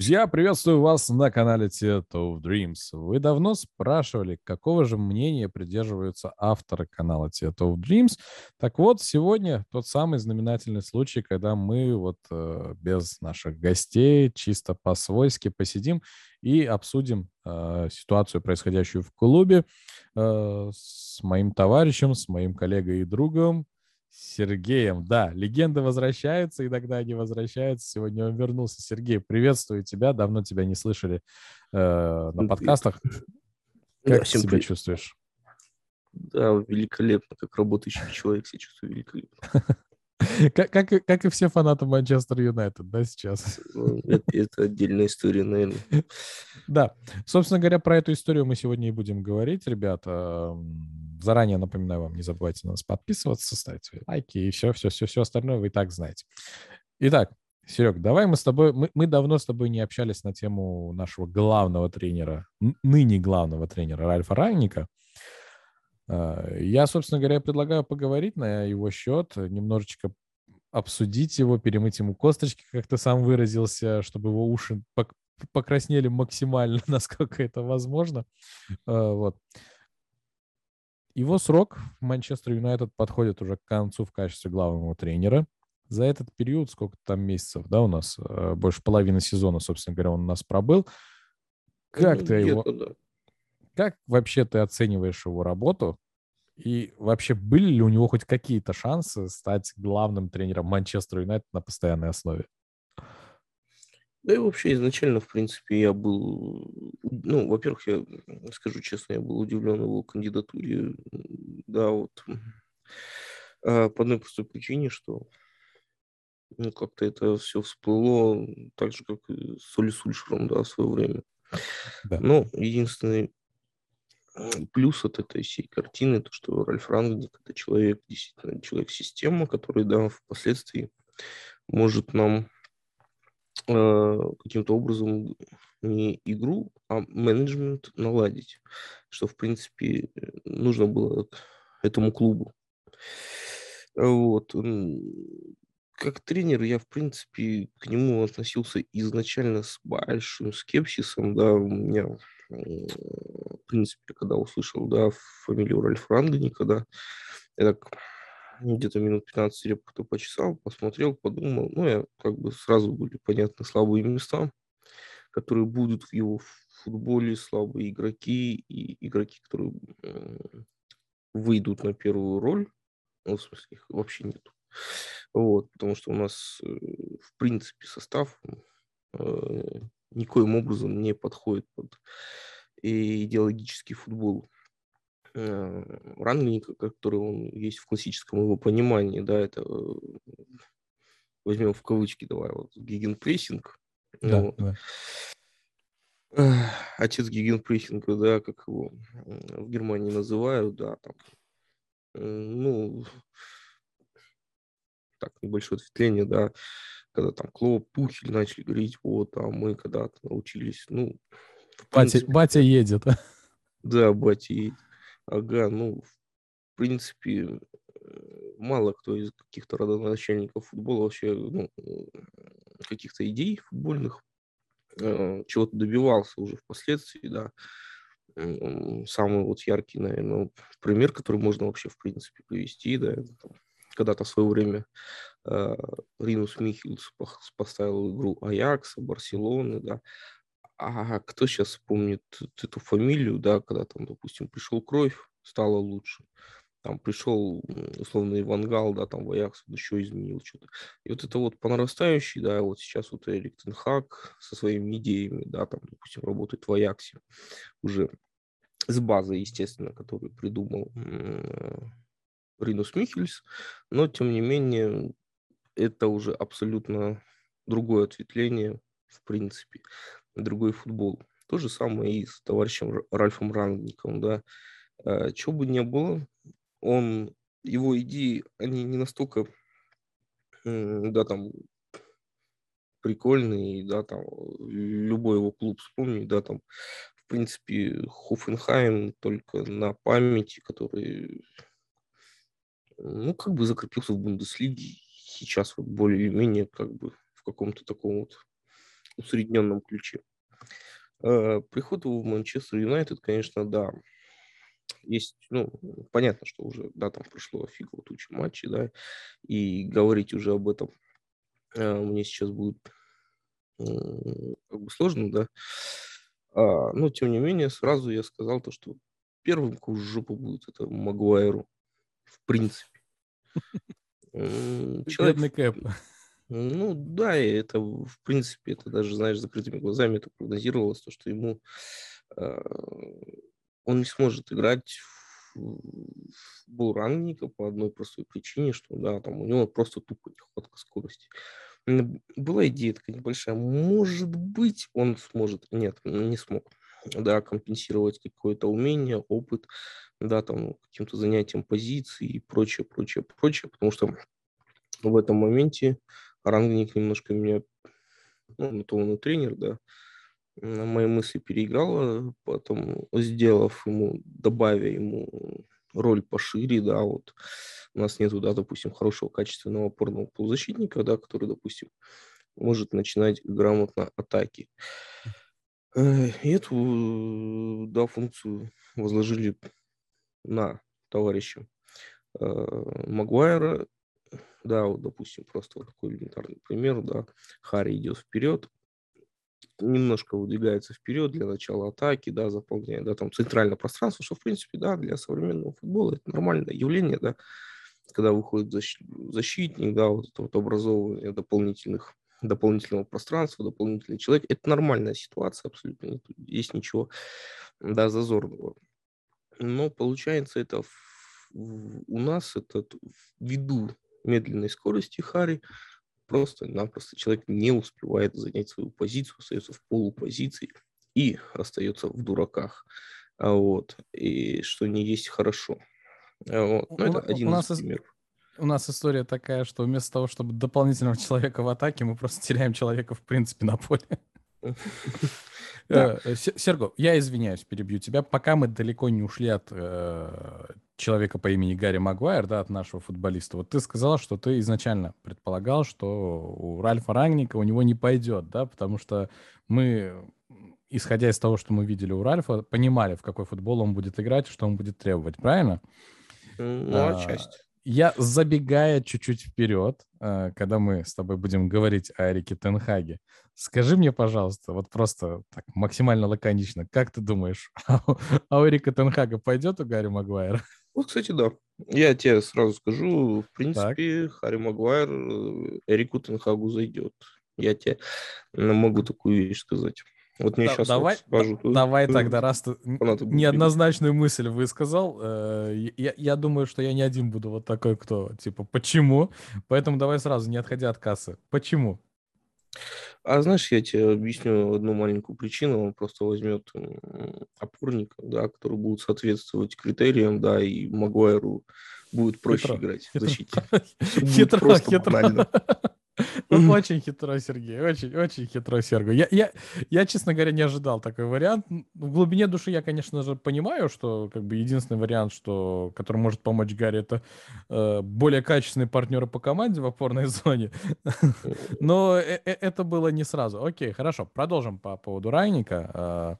Друзья, приветствую вас на канале Theater of Dreams. Вы давно спрашивали, какого же мнения придерживаются авторы канала Theater of Dreams. Так вот, сегодня тот самый знаменательный случай, когда мы вот э, без наших гостей, чисто по-свойски посидим и обсудим э, ситуацию, происходящую в клубе э, с моим товарищем, с моим коллегой и другом Сергеем. Да, легенды возвращаются, иногда они возвращаются. Сегодня он вернулся. Сергей, приветствую тебя. Давно тебя не слышали э, на подкастах. Как да, себя привет. чувствуешь? Да, великолепно. Как работающий человек себя чувствую великолепно. Как, как, как и все фанаты Манчестер Юнайтед, да, сейчас? Ну, это, это отдельная история, наверное. Да. Собственно говоря, про эту историю мы сегодня и будем говорить, ребята. Заранее напоминаю вам, не забывайте на нас подписываться, ставить свои лайки и все, все, все, все остальное вы и так знаете. Итак, Серег, давай мы с тобой, мы, мы давно с тобой не общались на тему нашего главного тренера, ныне главного тренера Ральфа Рангника. А, я, собственно говоря, предлагаю поговорить на его счет, немножечко обсудить его, перемыть ему косточки, как ты сам выразился, чтобы его уши покраснели максимально, насколько это возможно. А, вот. Его срок в Манчестер Юнайтед подходит уже к концу в качестве главного тренера. За этот период, сколько там месяцев, да, у нас, э, больше половины сезона, собственно говоря, он у нас пробыл. Как ну, ты его... Да. Как вообще ты оцениваешь его работу? И вообще были ли у него хоть какие-то шансы стать главным тренером Манчестер Юнайтед на постоянной основе? Да и вообще изначально, в принципе, я был, ну, во-первых, я скажу честно, я был удивлен его кандидатуре, да, вот, а, по одной простой причине, что ну, как-то это все всплыло так же, как и с Оли Сульшером, да, в свое время. Да. Но единственный плюс от этой всей картины, то, что Ральф Рангник – это человек, действительно, человек-система, который, да, впоследствии может нам каким-то образом не игру, а менеджмент наладить, что, в принципе, нужно было этому клубу. Вот. Как тренер я, в принципе, к нему относился изначально с большим скепсисом, да, у меня, в принципе, когда услышал, да, фамилию Ральф Рангника, да, я так где-то минут 15 репку почесал, посмотрел, подумал. Ну, я как бы сразу были понятны слабые места, которые будут в его футболе, слабые игроки и игроки, которые выйдут на первую роль. Ну, в смысле, их вообще нету. Вот, потому что у нас, э, в принципе, состав э, никоим образом не подходит под идеологический футбол. Э, рангника, который он есть в классическом его понимании, да, это э, возьмем в кавычки, давай, вот, гигенпрессинг. Да, вот. да. Отец гигенпрессинга, да, как его в Германии называют, да, там, ну, так, небольшое ответвление, да, когда там Клоп, Пухель начали говорить, вот, а мы когда-то научились, ну... Батя, батя едет. Да, батя едет. Ага, ну, в принципе, э, мало кто из каких-то родоначальников футбола вообще, ну, каких-то идей футбольных э, чего-то добивался уже впоследствии, да. Самый вот яркий, наверное, пример, который можно вообще, в принципе, привести, да, когда-то в свое время э, Ринус Михельс поставил игру Аякса, Барселоны, да, а кто сейчас помнит эту фамилию, да, когда там, допустим, пришел Кровь, стало лучше. Там пришел, условно, Иван Гал, да, там в Аякс еще изменил что-то. И вот это вот по нарастающей, да, вот сейчас вот Эрик Тенхак со своими идеями, да, там, допустим, работает в Аяксе уже с базой, естественно, которую придумал Ринус Михельс, но, тем не менее, это уже абсолютно другое ответвление, в принципе другой футбол. То же самое и с товарищем Ральфом Рангником, да. А, Чего бы ни было, он, его идеи, они не настолько, да, там, прикольные, да, там, любой его клуб вспомни, да, там, в принципе, Хофенхайм только на памяти, который, ну, как бы закрепился в Бундеслиге, сейчас вот более или менее, как бы, в каком-то таком вот усредненном ключе. Э, приход его в Манчестер Юнайтед, конечно, да, есть, ну, понятно, что уже, да, там прошло фигово туча матчей, да, и говорить уже об этом э, мне сейчас будет как бы сложно, да, а, но, тем не менее, сразу я сказал то, что первым в жопу будет это Магуайру, в принципе. Человек... Бедный Кэп. Ну да, и это, в принципе, это даже, знаешь, закрытыми глазами это прогнозировалось, то, что ему э, он не сможет играть в футбол рангника по одной простой причине, что да, там у него просто тупо нехватка скорости. Была идея такая небольшая. Может быть, он сможет. Нет, не смог. Да, компенсировать какое-то умение, опыт, да, там, каким-то занятием позиции и прочее, прочее, прочее, потому что в этом моменте Рангник немножко меня, ну, то он и тренер, да, на мои мысли переиграла, потом сделав ему, добавя ему роль пошире, да, вот у нас нету, да, допустим, хорошего качественного опорного полузащитника, да, который, допустим, может начинать грамотно атаки. Э, и эту, да, функцию возложили на товарища э, Магуайра, да, вот, допустим, просто вот такой элементарный пример, да, Харри идет вперед, немножко выдвигается вперед для начала атаки, да, заполняет, да, там центральное пространство, что, в принципе, да, для современного футбола это нормальное явление, да, когда выходит защитник, да, вот это вот образовывание дополнительных дополнительного пространства, дополнительный человек. Это нормальная ситуация абсолютно. Нет, здесь ничего да, зазорного. Но получается это в, в, у нас это ввиду медленной скорости Хари просто-напросто человек не успевает занять свою позицию, остается в полупозиции и остается в дураках. А вот. И что не есть хорошо. А вот. Ну, это один у из нас примеров. У нас история такая, что вместо того, чтобы дополнительного человека в атаке, мы просто теряем человека в принципе на поле. Э, Серго, я извиняюсь, перебью тебя. Пока мы далеко не ушли от э, человека по имени Гарри Магуайр, да, от нашего футболиста. Вот ты сказал, что ты изначально предполагал, что у Ральфа Рангника у него не пойдет, да, потому что мы, исходя из того, что мы видели у Ральфа, понимали, в какой футбол он будет играть, что он будет требовать, правильно? Ну, а, отчасти. Я, забегая чуть-чуть вперед, э, когда мы с тобой будем говорить о Эрике Тенхаге, скажи мне, пожалуйста, вот просто так максимально лаконично, как ты думаешь, а у Эрика Тенхага пойдет у Гарри Магуайра? Вот, кстати, да. Я тебе сразу скажу, в принципе, так. Харри Магуайр э, Эрику Тенхагу зайдет. Я тебе могу такую вещь сказать. Вот мне да, сейчас давай, вот скажут. Да, давай тогда, раз ты неоднозначную мысль высказал, э, я, я думаю, что я не один буду вот такой, кто, типа, почему? Поэтому давай сразу, не отходя от кассы. Почему? А знаешь, я тебе объясню одну маленькую причину. Он просто возьмет опорника, да, который будет соответствовать критериям, да, и Магуайру будет проще хитро, играть в защите. Хитро, хитро. Ну, очень хитро, Сергей, очень, очень хитро, Сергей. Я, я, я, честно говоря, не ожидал такой вариант. В глубине души я, конечно же, понимаю, что как бы единственный вариант, что, который может помочь Гарри, это э, более качественные партнеры по команде в опорной зоне. Но э, э, это было не сразу. Окей, хорошо, продолжим по поводу Райника. А.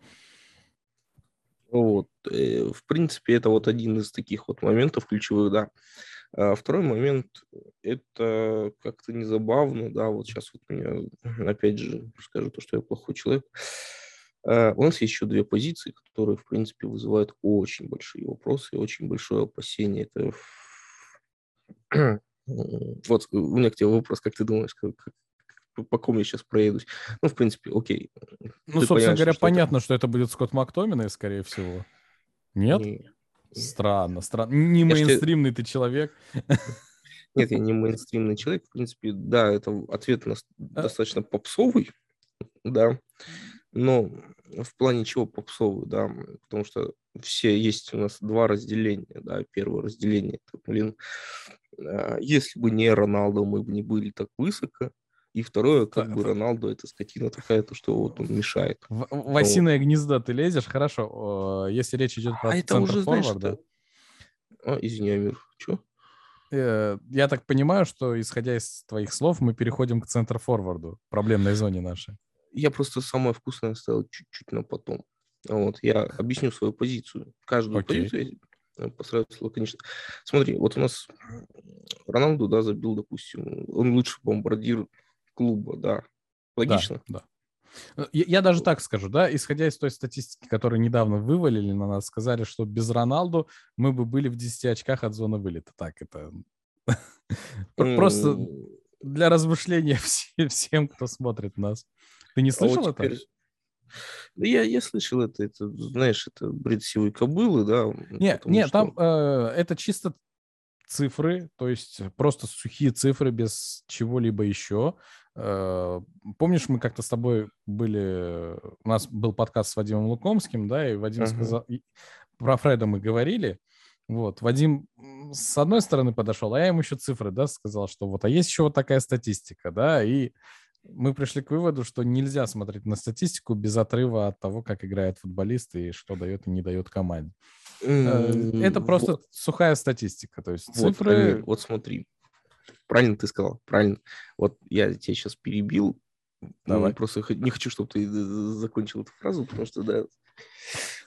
Вот, э, в принципе, это вот один из таких вот моментов ключевых, да. А второй момент – это как-то незабавно, да, вот сейчас вот меня, опять же, скажу то, что я плохой человек. А, у нас есть еще две позиции, которые, в принципе, вызывают очень большие вопросы и очень большое опасение. Это вот у меня к тебе вопрос, как ты думаешь, как, по кому я сейчас проедусь? Ну, в принципе, окей. Ну, ты собственно говоря, что понятно, это... что это будет Скотт Мактоминой, скорее всего. Нет? Нет. Странно, странно. Не мейнстримный ты человек. Нет, я не мейнстримный человек. В принципе, да, это ответ на а достаточно попсовый, да. Но в плане чего попсовый, да, потому что все есть у нас два разделения, да. Первое разделение, это, блин, а, если бы не Роналдо, мы бы не были так высоко, и второе, как бы Роналду это скотина такая, то что вот он мешает. В, в осиное гнездо ты лезешь, хорошо. Если речь идет про а это уже, знаешь, форварда. А, извини, Амир, что? Э, я так понимаю, что, исходя из твоих слов, мы переходим к центр-форварду, проблемной зоне нашей. Я просто самое вкусное оставил чуть-чуть на потом. Вот, я объясню свою позицию. Каждую позицию э, постараюсь лаконично. Смотри, вот у нас Роналду, да, забил, допустим, он лучший бомбардир клуба, да. Логично? Да, да. Я, я даже так скажу, да, исходя из той статистики, которую недавно вывалили на нас, сказали, что без Роналду мы бы были в 10 очках от зоны вылета. Так, это просто для размышления всем, кто смотрит нас. Ты не слышал а вот это? Да я, я слышал это, это, знаешь, это бред сивой кобылы, да. Нет, нет, что... там э, это чисто цифры, то есть просто сухие цифры без чего-либо еще. Э, помнишь, мы как-то с тобой были, у нас был подкаст с Вадимом Лукомским, да, и Вадим uh-huh. сказал, про Фреда мы говорили, вот, Вадим с одной стороны подошел, а я ему еще цифры, да, сказал, что вот, а есть еще вот такая статистика, да, и мы пришли к выводу, что нельзя смотреть на статистику без отрыва от того, как играет футболист и что дает и не дает команде. Mm, Это просто вот. сухая статистика, то есть вот, цифры... Амир, вот смотри, правильно ты сказал, правильно. Вот я тебя сейчас перебил, Давай. просто не хочу, чтобы ты закончил эту фразу, потому что, да,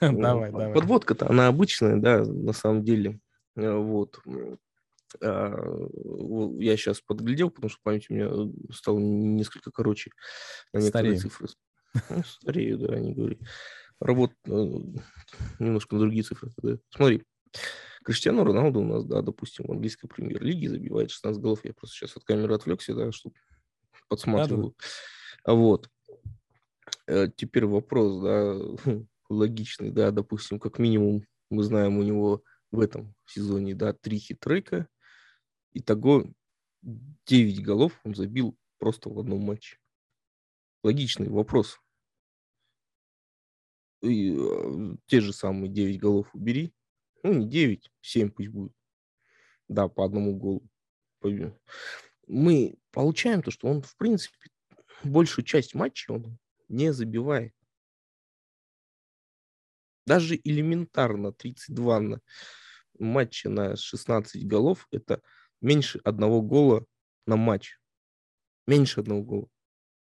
давай, давай. Подводка-то, она обычная, да, на самом деле. Э, вот. А, я сейчас подглядел, потому что память у меня э, стала несколько короче на некоторые Стареем. цифры. Ну, старею, да, не говори. Работ э, немножко на другие цифры. Да. Смотри, Криштиану Роналду у нас, да, допустим, в английской премьер-лиге забивает 16 голов. Я просто сейчас от камеры отвлекся, да, чтобы подсматривал. Да, да. Вот. Э, теперь вопрос, да, логичный, да, допустим, как минимум мы знаем у него в этом сезоне, да, три хитрека, Итого 9 голов он забил просто в одном матче. Логичный вопрос. И, э, те же самые 9 голов убери. Ну, не 9, 7 пусть будет. Да, по одному голу. Мы получаем то, что он, в принципе, большую часть матча он не забивает. Даже элементарно 32 на матче на 16 голов – это меньше одного гола на матч. Меньше одного гола.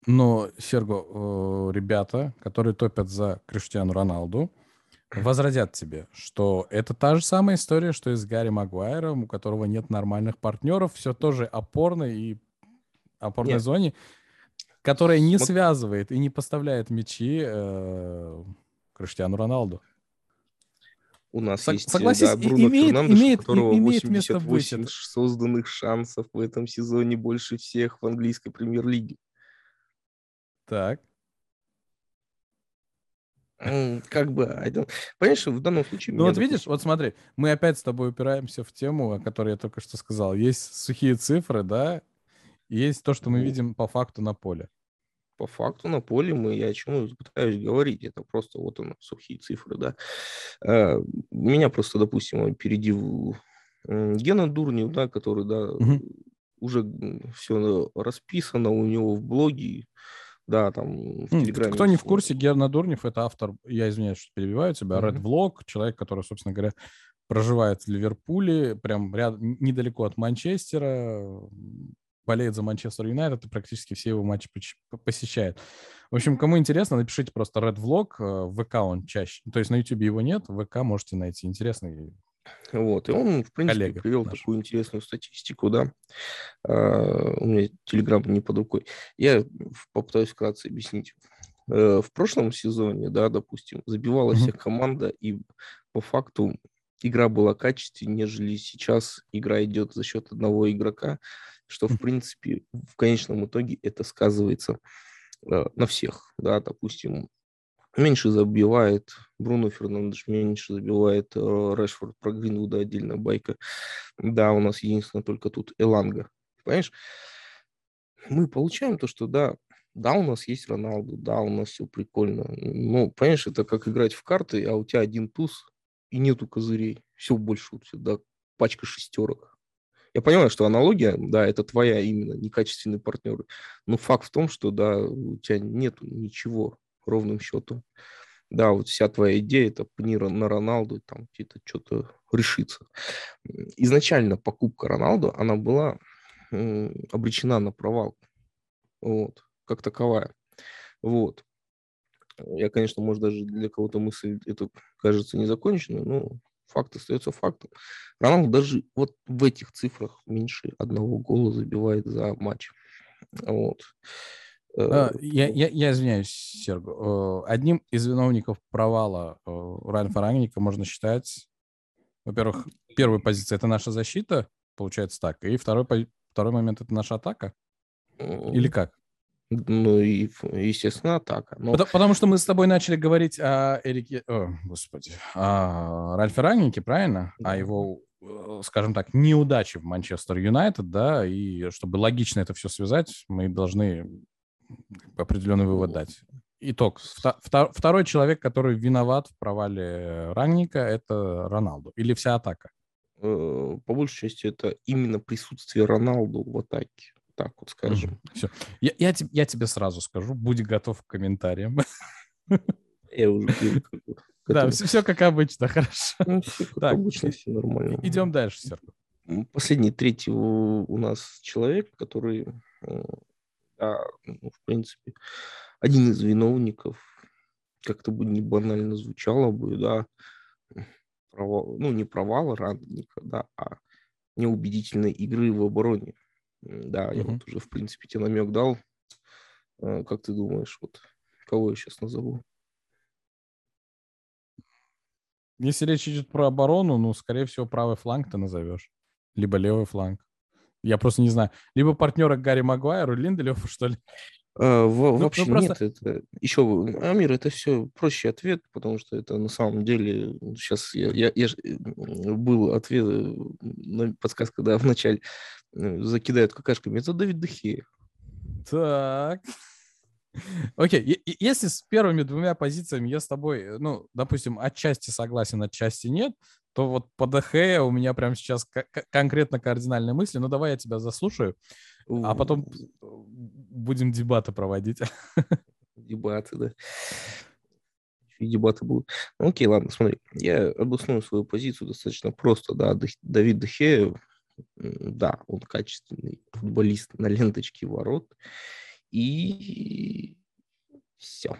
Но, Серго, ребята, которые топят за Криштиану Роналду, возразят тебе, что это та же самая история, что и с Гарри Магуайром, у которого нет нормальных партнеров, все тоже опорной и опорной нет. зоне, которая не Смотри. связывает и не поставляет мячи э, Криштиану Роналду. У нас Сог, есть согласись, да, Бруно имеет, Фернандеш, имеет, у которого имеет 88 созданных шансов в этом сезоне больше всех в английской премьер-лиге. Так. Как бы, понимаешь, в данном случае... Ну вот видишь, вот смотри, мы опять с тобой упираемся в тему, о которой я только что сказал. Есть сухие цифры, да, есть то, что мы видим по факту на поле по факту на поле мы, я о чем пытаюсь говорить, это просто вот оно, сухие цифры, да. А, меня просто, допустим, опередил Гена Дурнев, да, который, да, угу. уже все расписано у него в блоге, да, там в Телеграме. Кто не в курсе, Герна Дурнев – это автор, я извиняюсь, что перебиваю тебя, Red Vlog, человек, который, собственно говоря, проживает в Ливерпуле, прям ряд, недалеко от Манчестера, болеет за Манчестер Юнайтед и практически все его матчи посещает. В общем, кому интересно, напишите просто Red Vlog, э, в ВК он чаще. То есть на YouTube его нет, в ВК можете найти интересный вот, и он, в принципе, Коллега привел наш. такую интересную статистику, да. Uh, у меня телеграм не под рукой. Я попытаюсь вкратце объяснить. Uh, в прошлом сезоне, да, допустим, забивала mm-hmm. вся команда, и по факту игра была качественнее, нежели сейчас игра идет за счет одного игрока что, в принципе, в конечном итоге это сказывается э, на всех, да, допустим, меньше забивает Бруно Фернандеш, меньше забивает э, Решфорд, про Гринвуда отдельно байка, да, у нас единственное только тут Эланга, понимаешь? Мы получаем то, что, да, да, у нас есть Роналду, да, у нас все прикольно. Ну, понимаешь, это как играть в карты, а у тебя один туз и нету козырей. Все больше, вот, да, пачка шестерок. Я понимаю, что аналогия, да, это твоя именно, некачественные партнеры. Но факт в том, что, да, у тебя нет ничего ровным счетом. Да, вот вся твоя идея это пни на Роналду, там где-то что-то решится. Изначально покупка Роналду, она была обречена на провал. Вот, как таковая. Вот. Я, конечно, может, даже для кого-то мысль это кажется незаконченной, но факт остается фактом. Роналду даже вот в этих цифрах меньше одного гола забивает за матч. Вот. А, э, я, я, я извиняюсь, Сергу. Э, одним из виновников провала э, Ральфа Рангника можно считать, во-первых, первая позиция – это наша защита, получается так, и второй, второй момент – это наша атака? Или как? Ну и, естественно, атака. Но... Потому, потому что мы с тобой начали говорить о Эрике... О, господи. О Ральфе Рангнике, правильно? Да. О его, скажем так, неудаче в Манчестер Юнайтед, да, и чтобы логично это все связать, мы должны определенный вывод дать. Итог. Второй человек, который виноват в провале Рангника, это Роналду. Или вся атака? Э, по большей части это именно присутствие Роналду в атаке. Так вот скажем. Mm-hmm. Все. Я, я, я тебе сразу скажу, будь готов к комментариям. Я уже Да, все, все как обычно, хорошо. Ну, все как так, обычно, все нормально. Идем дальше, Серго. Последний, третий у нас человек, который да, ну, в принципе, один из виновников, как-то бы не банально звучало бы, да, провал, ну, не провал Рангника, да, а неубедительной игры в обороне. Да, я mm-hmm. вот уже, в принципе, тебе намек дал. Э, как ты думаешь, вот кого я сейчас назову? Если речь идет про оборону, ну, скорее всего, правый фланг ты назовешь. Либо левый фланг. Я просто не знаю. Либо партнера Гарри Магуайру, Линделёфу, что ли? А, в, ну, вообще ну, просто... нет, это еще Амир, это все проще ответ, потому что это на самом деле сейчас я, я, я был ответ э, подсказка, да, в начале э, закидают какашками. Это Давид Дехеев. Так. Окей, okay. если с первыми двумя позициями я с тобой, э, ну, допустим, отчасти согласен, отчасти нет, то вот по ДХ у меня прямо сейчас конкретно кардинальные мысли. Ну, давай я тебя заслушаю, а потом будем дебаты проводить. Дебаты, да. И дебаты будут. Ну, окей, ладно, смотри. Я обосную свою позицию достаточно просто. Да, Давид Дехе, да, он качественный футболист на ленточке ворот. И все.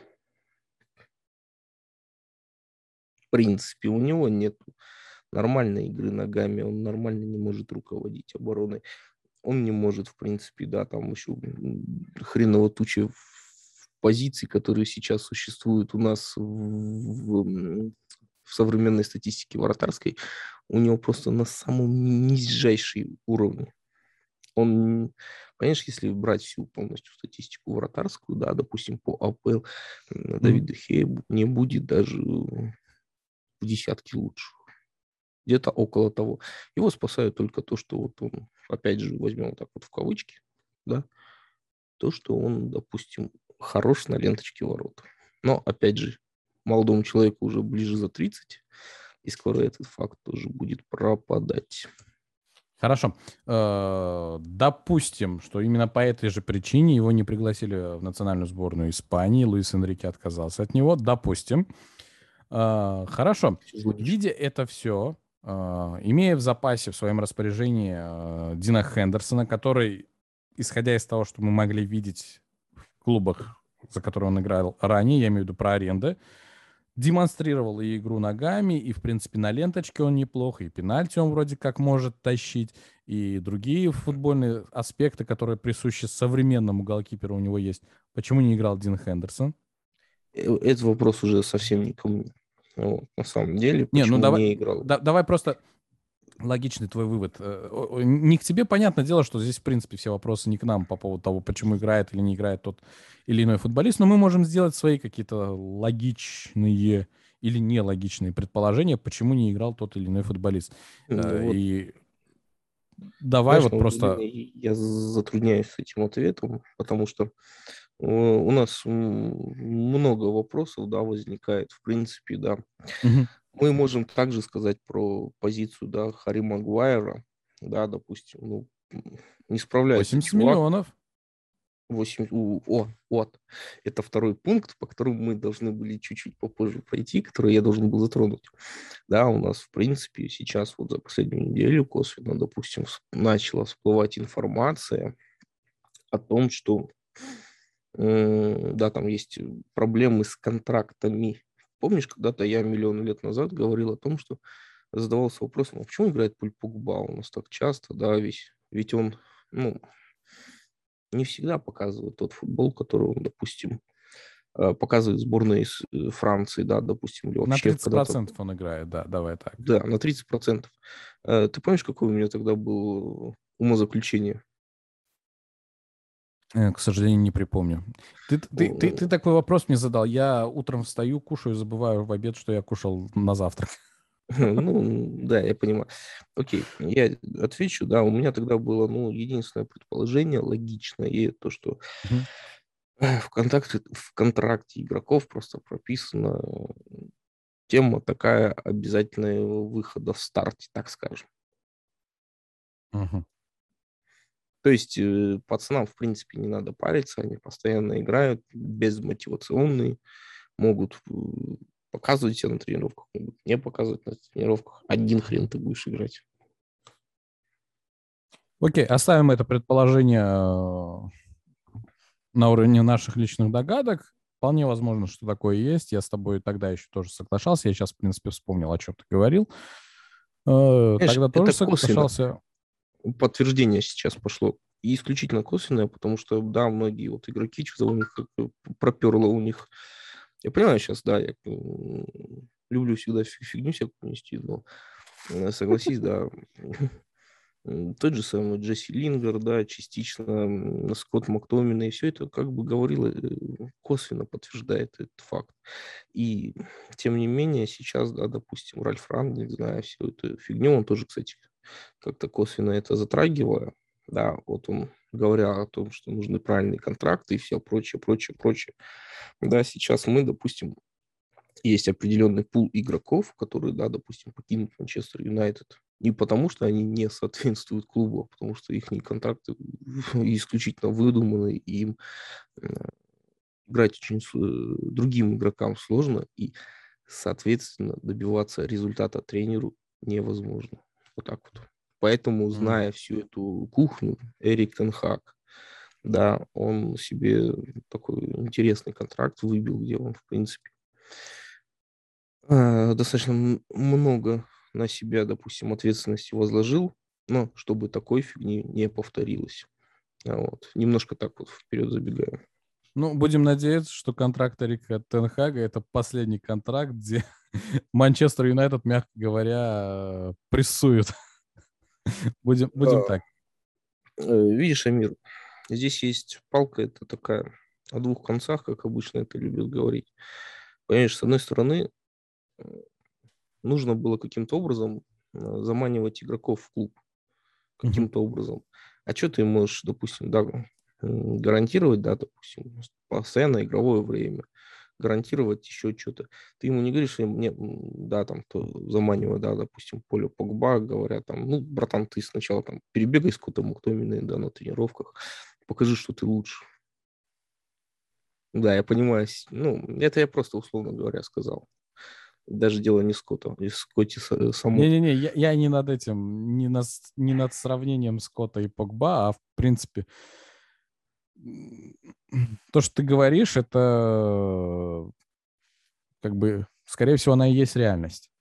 В принципе, у него нет нормальной игры ногами, он нормально не может руководить обороной. Он не может, в принципе, да, там еще хреново туча позиций, которые сейчас существуют у нас в, в, в современной статистике вратарской, у него просто на самом нижайшей уровне. Он, конечно, если брать всю полностью статистику вратарскую, да, допустим, по АПЛ, Давид Дехея не будет даже в десятки лучше где-то около того. Его спасает только то, что вот он, опять же, возьмем так вот в кавычки, да, то, что он, допустим, хорош на ленточке ворот. Но, опять же, молодому человеку уже ближе за 30, и скоро этот факт тоже будет пропадать. Хорошо. Э, допустим, что именно по этой же причине его не пригласили в национальную сборную Испании. Луис Энрике отказался от него. Допустим. Э, хорошо. Видя это все, а, имея в запасе в своем распоряжении Дина Хендерсона, который, исходя из того, что мы могли видеть в клубах, за которые он играл ранее, я имею в виду про аренды, демонстрировал и игру ногами, и, в принципе, на ленточке он неплохо, и пенальти он вроде как может тащить, и другие футбольные аспекты, которые присущи современному голкиперу у него есть. Почему не играл Дин Хендерсон? Э, этот вопрос уже совсем не ко мне. Вот, на самом деле, не, ну давай, не играл. Да, давай просто логичный твой вывод. Э, не к тебе, понятное дело, что здесь, в принципе, все вопросы не к нам по поводу того, почему играет или не играет тот или иной футболист, но мы можем сделать свои какие-то логичные или нелогичные предположения, почему не играл тот или иной футболист. Ну, э, вот. И давай Знаешь, вот просто... Я затрудняюсь с этим ответом, потому что у нас много вопросов, да, возникает, в принципе, да. Угу. Мы можем также сказать про позицию, да, Хари Магуайра, да, допустим, ну, не справляется. 80 чувак. миллионов. 8, о, вот, это второй пункт, по которому мы должны были чуть-чуть попозже пройти, который я должен был затронуть. Да, у нас, в принципе, сейчас вот за последнюю неделю косвенно, допустим, начала всплывать информация о том, что Да, там есть проблемы с контрактами. Помнишь, когда-то я миллион лет назад говорил о том, что задавался вопросом, а почему играет Пуль Погба у нас так часто, да, ведь, ведь он, ну, не всегда показывает тот футбол, который он, допустим, э, показывает сборной из э, Франции, да, допустим, или вообще... На 30% он играет, да, давай так. Да, на 30%. Э, ты помнишь, какое у меня тогда было умозаключение? К сожалению, не припомню. Ты, ты, ты, ты такой вопрос мне задал. Я утром встаю, кушаю, забываю в обед, что я кушал на завтрак. Ну, да, я понимаю. Окей, я отвечу. Да, у меня тогда было, ну, единственное предположение логичное, и то, что в контракте, в контракте игроков просто прописана тема такая обязательного выхода в старте, так скажем. Угу. То есть э, пацанам, в принципе, не надо париться, они постоянно играют, безмотивационные, могут э, показывать себя на тренировках, могут не показывать на тренировках. Один хрен ты будешь играть. Окей, оставим это предположение э, на уровне наших личных догадок. Вполне возможно, что такое есть. Я с тобой тогда еще тоже соглашался. Я сейчас, в принципе, вспомнил, о чем ты говорил. Знаешь, тогда тоже соглашался. Подтверждение сейчас пошло. И исключительно косвенное, потому что, да, многие вот игроки, что-то у них проперло у них я понимаю сейчас, да, я люблю всегда фигню всякую нести, но э, согласись, да, тот же самый Джесси Лингер, да, частично Скотт Мактомин, и все это, как бы говорило, э, косвенно подтверждает этот факт. И, тем не менее, сейчас, да, допустим, Ральф Рангель, зная всю эту фигню, он тоже, кстати, как-то косвенно это затрагивая, да, вот он, говоря о том, что нужны правильные контракты и все прочее, прочее, прочее. Да, сейчас мы, допустим, есть определенный пул игроков, которые, да, допустим, покинут Манчестер Юнайтед не потому, что они не соответствуют клубу, а потому что их контракты исключительно выдуманы, и им э, играть очень э, другим игрокам сложно, и, соответственно, добиваться результата тренеру невозможно. Вот так вот. Поэтому, зная всю эту кухню, Эрик Тенхак, да, он себе такой интересный контракт выбил, где он, в принципе, э, достаточно много на себя, допустим, ответственности возложил, но чтобы такой фигни не повторилось. А вот. Немножко так вот вперед забегаю. Ну, будем надеяться, что контракт Эрика Тенхага – это последний контракт, где Манчестер Юнайтед, мягко говоря, прессует Будем, будем так. Э, видишь, Амир, здесь есть палка, это такая о двух концах, как обычно это любят говорить. Понимаешь, с одной стороны, э, нужно было каким-то образом э, заманивать игроков в клуб. Каким-то mm-hmm. образом. А что ты можешь, допустим, да, гарантировать, да, допустим, постоянное игровое время, гарантировать еще что-то. Ты ему не говоришь, мне, да, там, то заманивая, да, допустим, поле Погба, говорят там, ну, братан, ты сначала там перебегай с Котом Муктоминой, да, на тренировках, покажи, что ты лучше. Да, я понимаю, ну, это я просто, условно говоря, сказал. Даже дело не Скотта, и Скотти само. Не-не-не, я, я не над этим, не, на, не над сравнением Скотта и Погба, а в принципе, то, что ты говоришь, это как бы, скорее всего, она и есть реальность.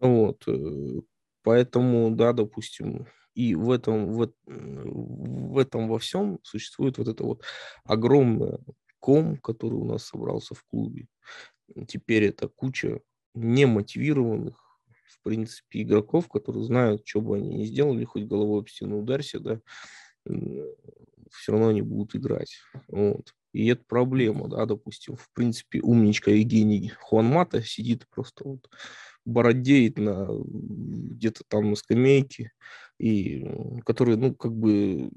Вот. Э, поэтому, да, допустим, и в этом, в, в этом во всем существует вот это вот огромный ком, который у нас собрался в клубе. Теперь это куча немотивированных, в принципе, игроков, которые знают, что бы они ни сделали, хоть головой об стену ударься, да, все равно они будут играть. Вот. И это проблема, да, допустим, в принципе, умничка Евгений Хуанмата сидит просто вот бородеет на где-то там на скамейке, и который, ну, как бы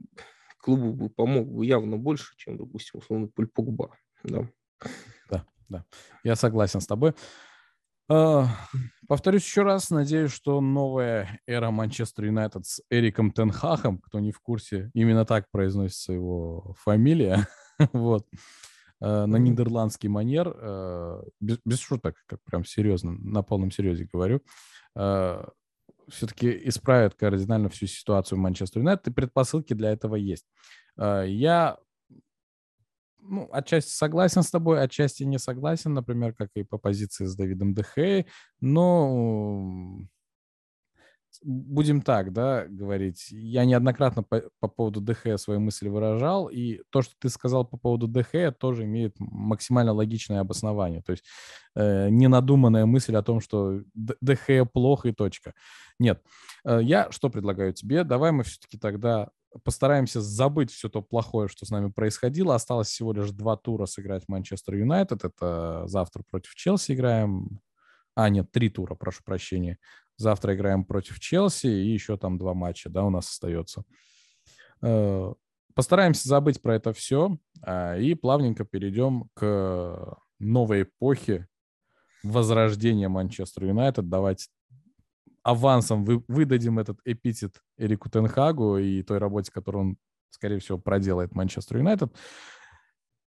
клубу бы помог бы явно больше, чем, допустим, условно, Пуль Погба, да. Да, да, я согласен с тобой. А, повторюсь еще раз, надеюсь, что новая эра Манчестер Юнайтед с Эриком Тенхахом, кто не в курсе, именно так произносится его фамилия, вот, а, на нидерландский манер, а, без, без шуток, как прям серьезно, на полном серьезе говорю, все-таки исправят кардинально всю ситуацию Манчестер Юнайтед, и предпосылки для этого есть. Я ну, отчасти согласен с тобой, отчасти не согласен, например, как и по позиции с Давидом Дехей, но будем так, да, говорить. Я неоднократно по, по поводу ДХ свои мысли выражал, и то, что ты сказал по поводу ДХ, тоже имеет максимально логичное обоснование. То есть э, ненадуманная мысль о том, что ДХ плохо и точка. Нет. Э, я что предлагаю тебе? Давай мы все-таки тогда постараемся забыть все то плохое, что с нами происходило. Осталось всего лишь два тура сыграть Манчестер Юнайтед. Это завтра против Челси играем. А, нет, три тура, прошу прощения. Завтра играем против Челси, и еще там два матча, да, у нас остается. Э, постараемся забыть про это все а, и плавненько перейдем к новой эпохе возрождения Манчестер Юнайтед. Давайте авансом вы, выдадим этот эпитет Эрику Тенхагу и той работе, которую он, скорее всего, проделает Манчестер Юнайтед.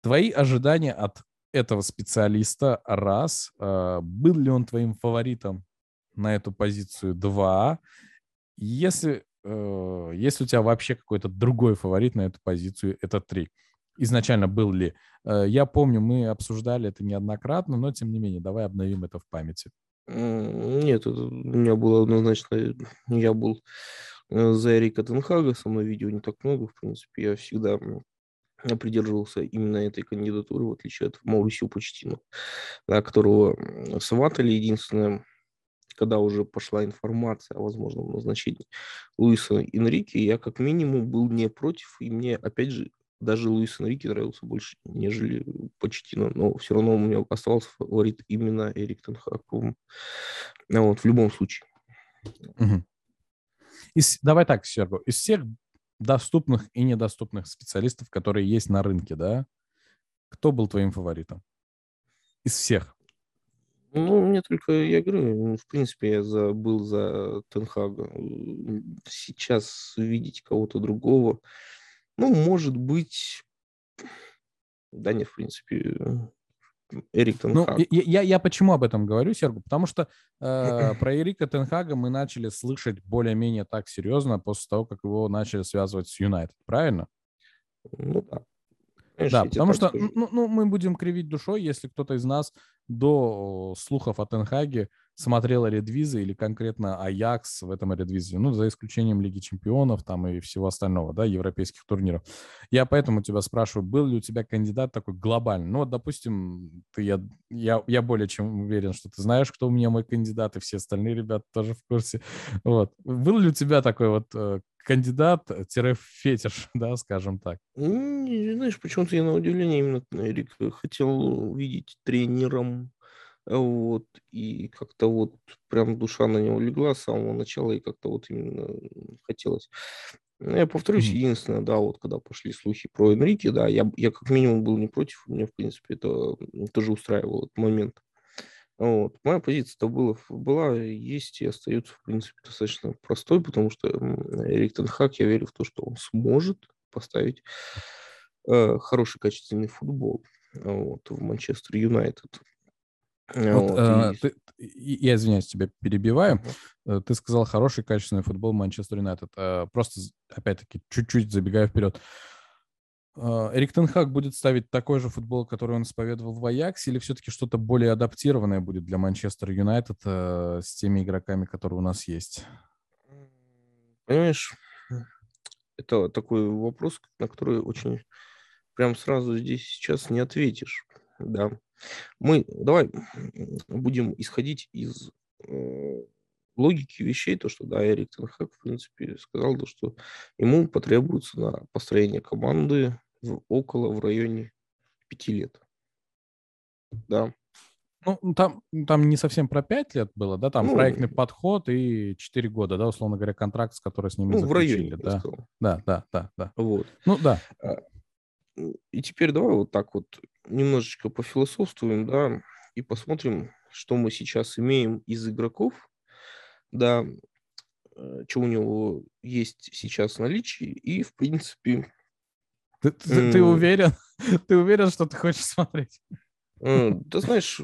Твои ожидания от этого специалиста, раз, э, был ли он твоим фаворитом на эту позицию, два, если, э, если у тебя вообще какой-то другой фаворит на эту позицию, это три. Изначально был ли? Э, я помню, мы обсуждали это неоднократно, но тем не менее, давай обновим это в памяти. Нет, это у меня было однозначно, я был э, за Эрика Тенхага, со мной видео не так много, в принципе, я всегда придерживался именно этой кандидатуры, в отличие от Маурисио Почтину, да, которого сватали. Единственное, когда уже пошла информация о возможном назначении Луиса Энрике, я как минимум был не против, и мне, опять же, даже Луис Энрике нравился больше, нежели Почтино, но все равно у меня оставался фаворит именно Эрик Тенхак. Ну, вот, в любом случае. Угу. Из, давай так, Серго, из всех доступных и недоступных специалистов, которые есть на рынке, да, кто был твоим фаворитом? Из всех. Ну, мне только, я говорю, в принципе, я за, был за Тенхага. Сейчас видеть кого-то другого, ну, может быть, да нет, в принципе, Эрик Тенхаг. Ну, я, я, я почему об этом говорю, Сергу? Потому что э, про Эрика Тенхага мы начали слышать более-менее так серьезно после того, как его начали связывать с Юнайтед, правильно? Ну да. Конечно, да, потому что ну, ну, мы будем кривить душой, если кто-то из нас до слухов о Тенхаге смотрел Редвиза или конкретно Аякс в этом Редвизе, ну, за исключением Лиги Чемпионов там и всего остального, да, европейских турниров. Я поэтому тебя спрашиваю, был ли у тебя кандидат такой глобальный? Ну, вот, допустим, ты, я, я, я более чем уверен, что ты знаешь, кто у меня мой кандидат, и все остальные ребята тоже в курсе. Вот. Был ли у тебя такой вот э, кандидат-фетиш, да, скажем так? Знаешь, почему-то я на удивление именно Эрик хотел увидеть тренером вот, и как-то вот прям душа на него легла с самого начала, и как-то вот именно хотелось. Ну, я повторюсь, mm-hmm. единственное, да, вот когда пошли слухи про Энрике, да, я, я как минимум был не против, мне, в принципе, это тоже устраивал этот момент. Вот. Моя позиция-то была, была, есть и остается, в принципе, достаточно простой, потому что Эрик Тенхак, я верю в то, что он сможет поставить э, хороший, качественный футбол вот, в Манчестер Юнайтед. Вот, вот, э, и... ты, я извиняюсь, тебя перебиваю. Uh-huh. Ты сказал хороший, качественный футбол Манчестер Юнайтед. Э, просто, опять-таки, чуть-чуть забегая вперед. Э, Эрик Тенхак будет ставить такой же футбол, который он исповедовал в Аяксе, или все-таки что-то более адаптированное будет для Манчестер Юнайтед с теми игроками, которые у нас есть? Понимаешь, это такой вопрос, на который очень прям сразу здесь сейчас не ответишь. Да. Мы давай будем исходить из э, логики вещей, то, что, да, Эрик Тенхак, в принципе, сказал, то, что ему потребуется на построение команды в, около, в районе пяти лет. Да. Ну, там, там не совсем про пять лет было, да, там ну, проектный подход и четыре года, да, условно говоря, контракт, с которым с ними ну, заключили, в районе, да. Да, да, да, да. Вот. Ну, да. А, и теперь давай вот так вот немножечко пофилософствуем, да, и посмотрим, что мы сейчас имеем из игроков, да, э, что у него есть сейчас в наличии, и, в принципе... Ты, ты, ты уверен? Ты уверен, что ты хочешь смотреть? Э, да знаешь,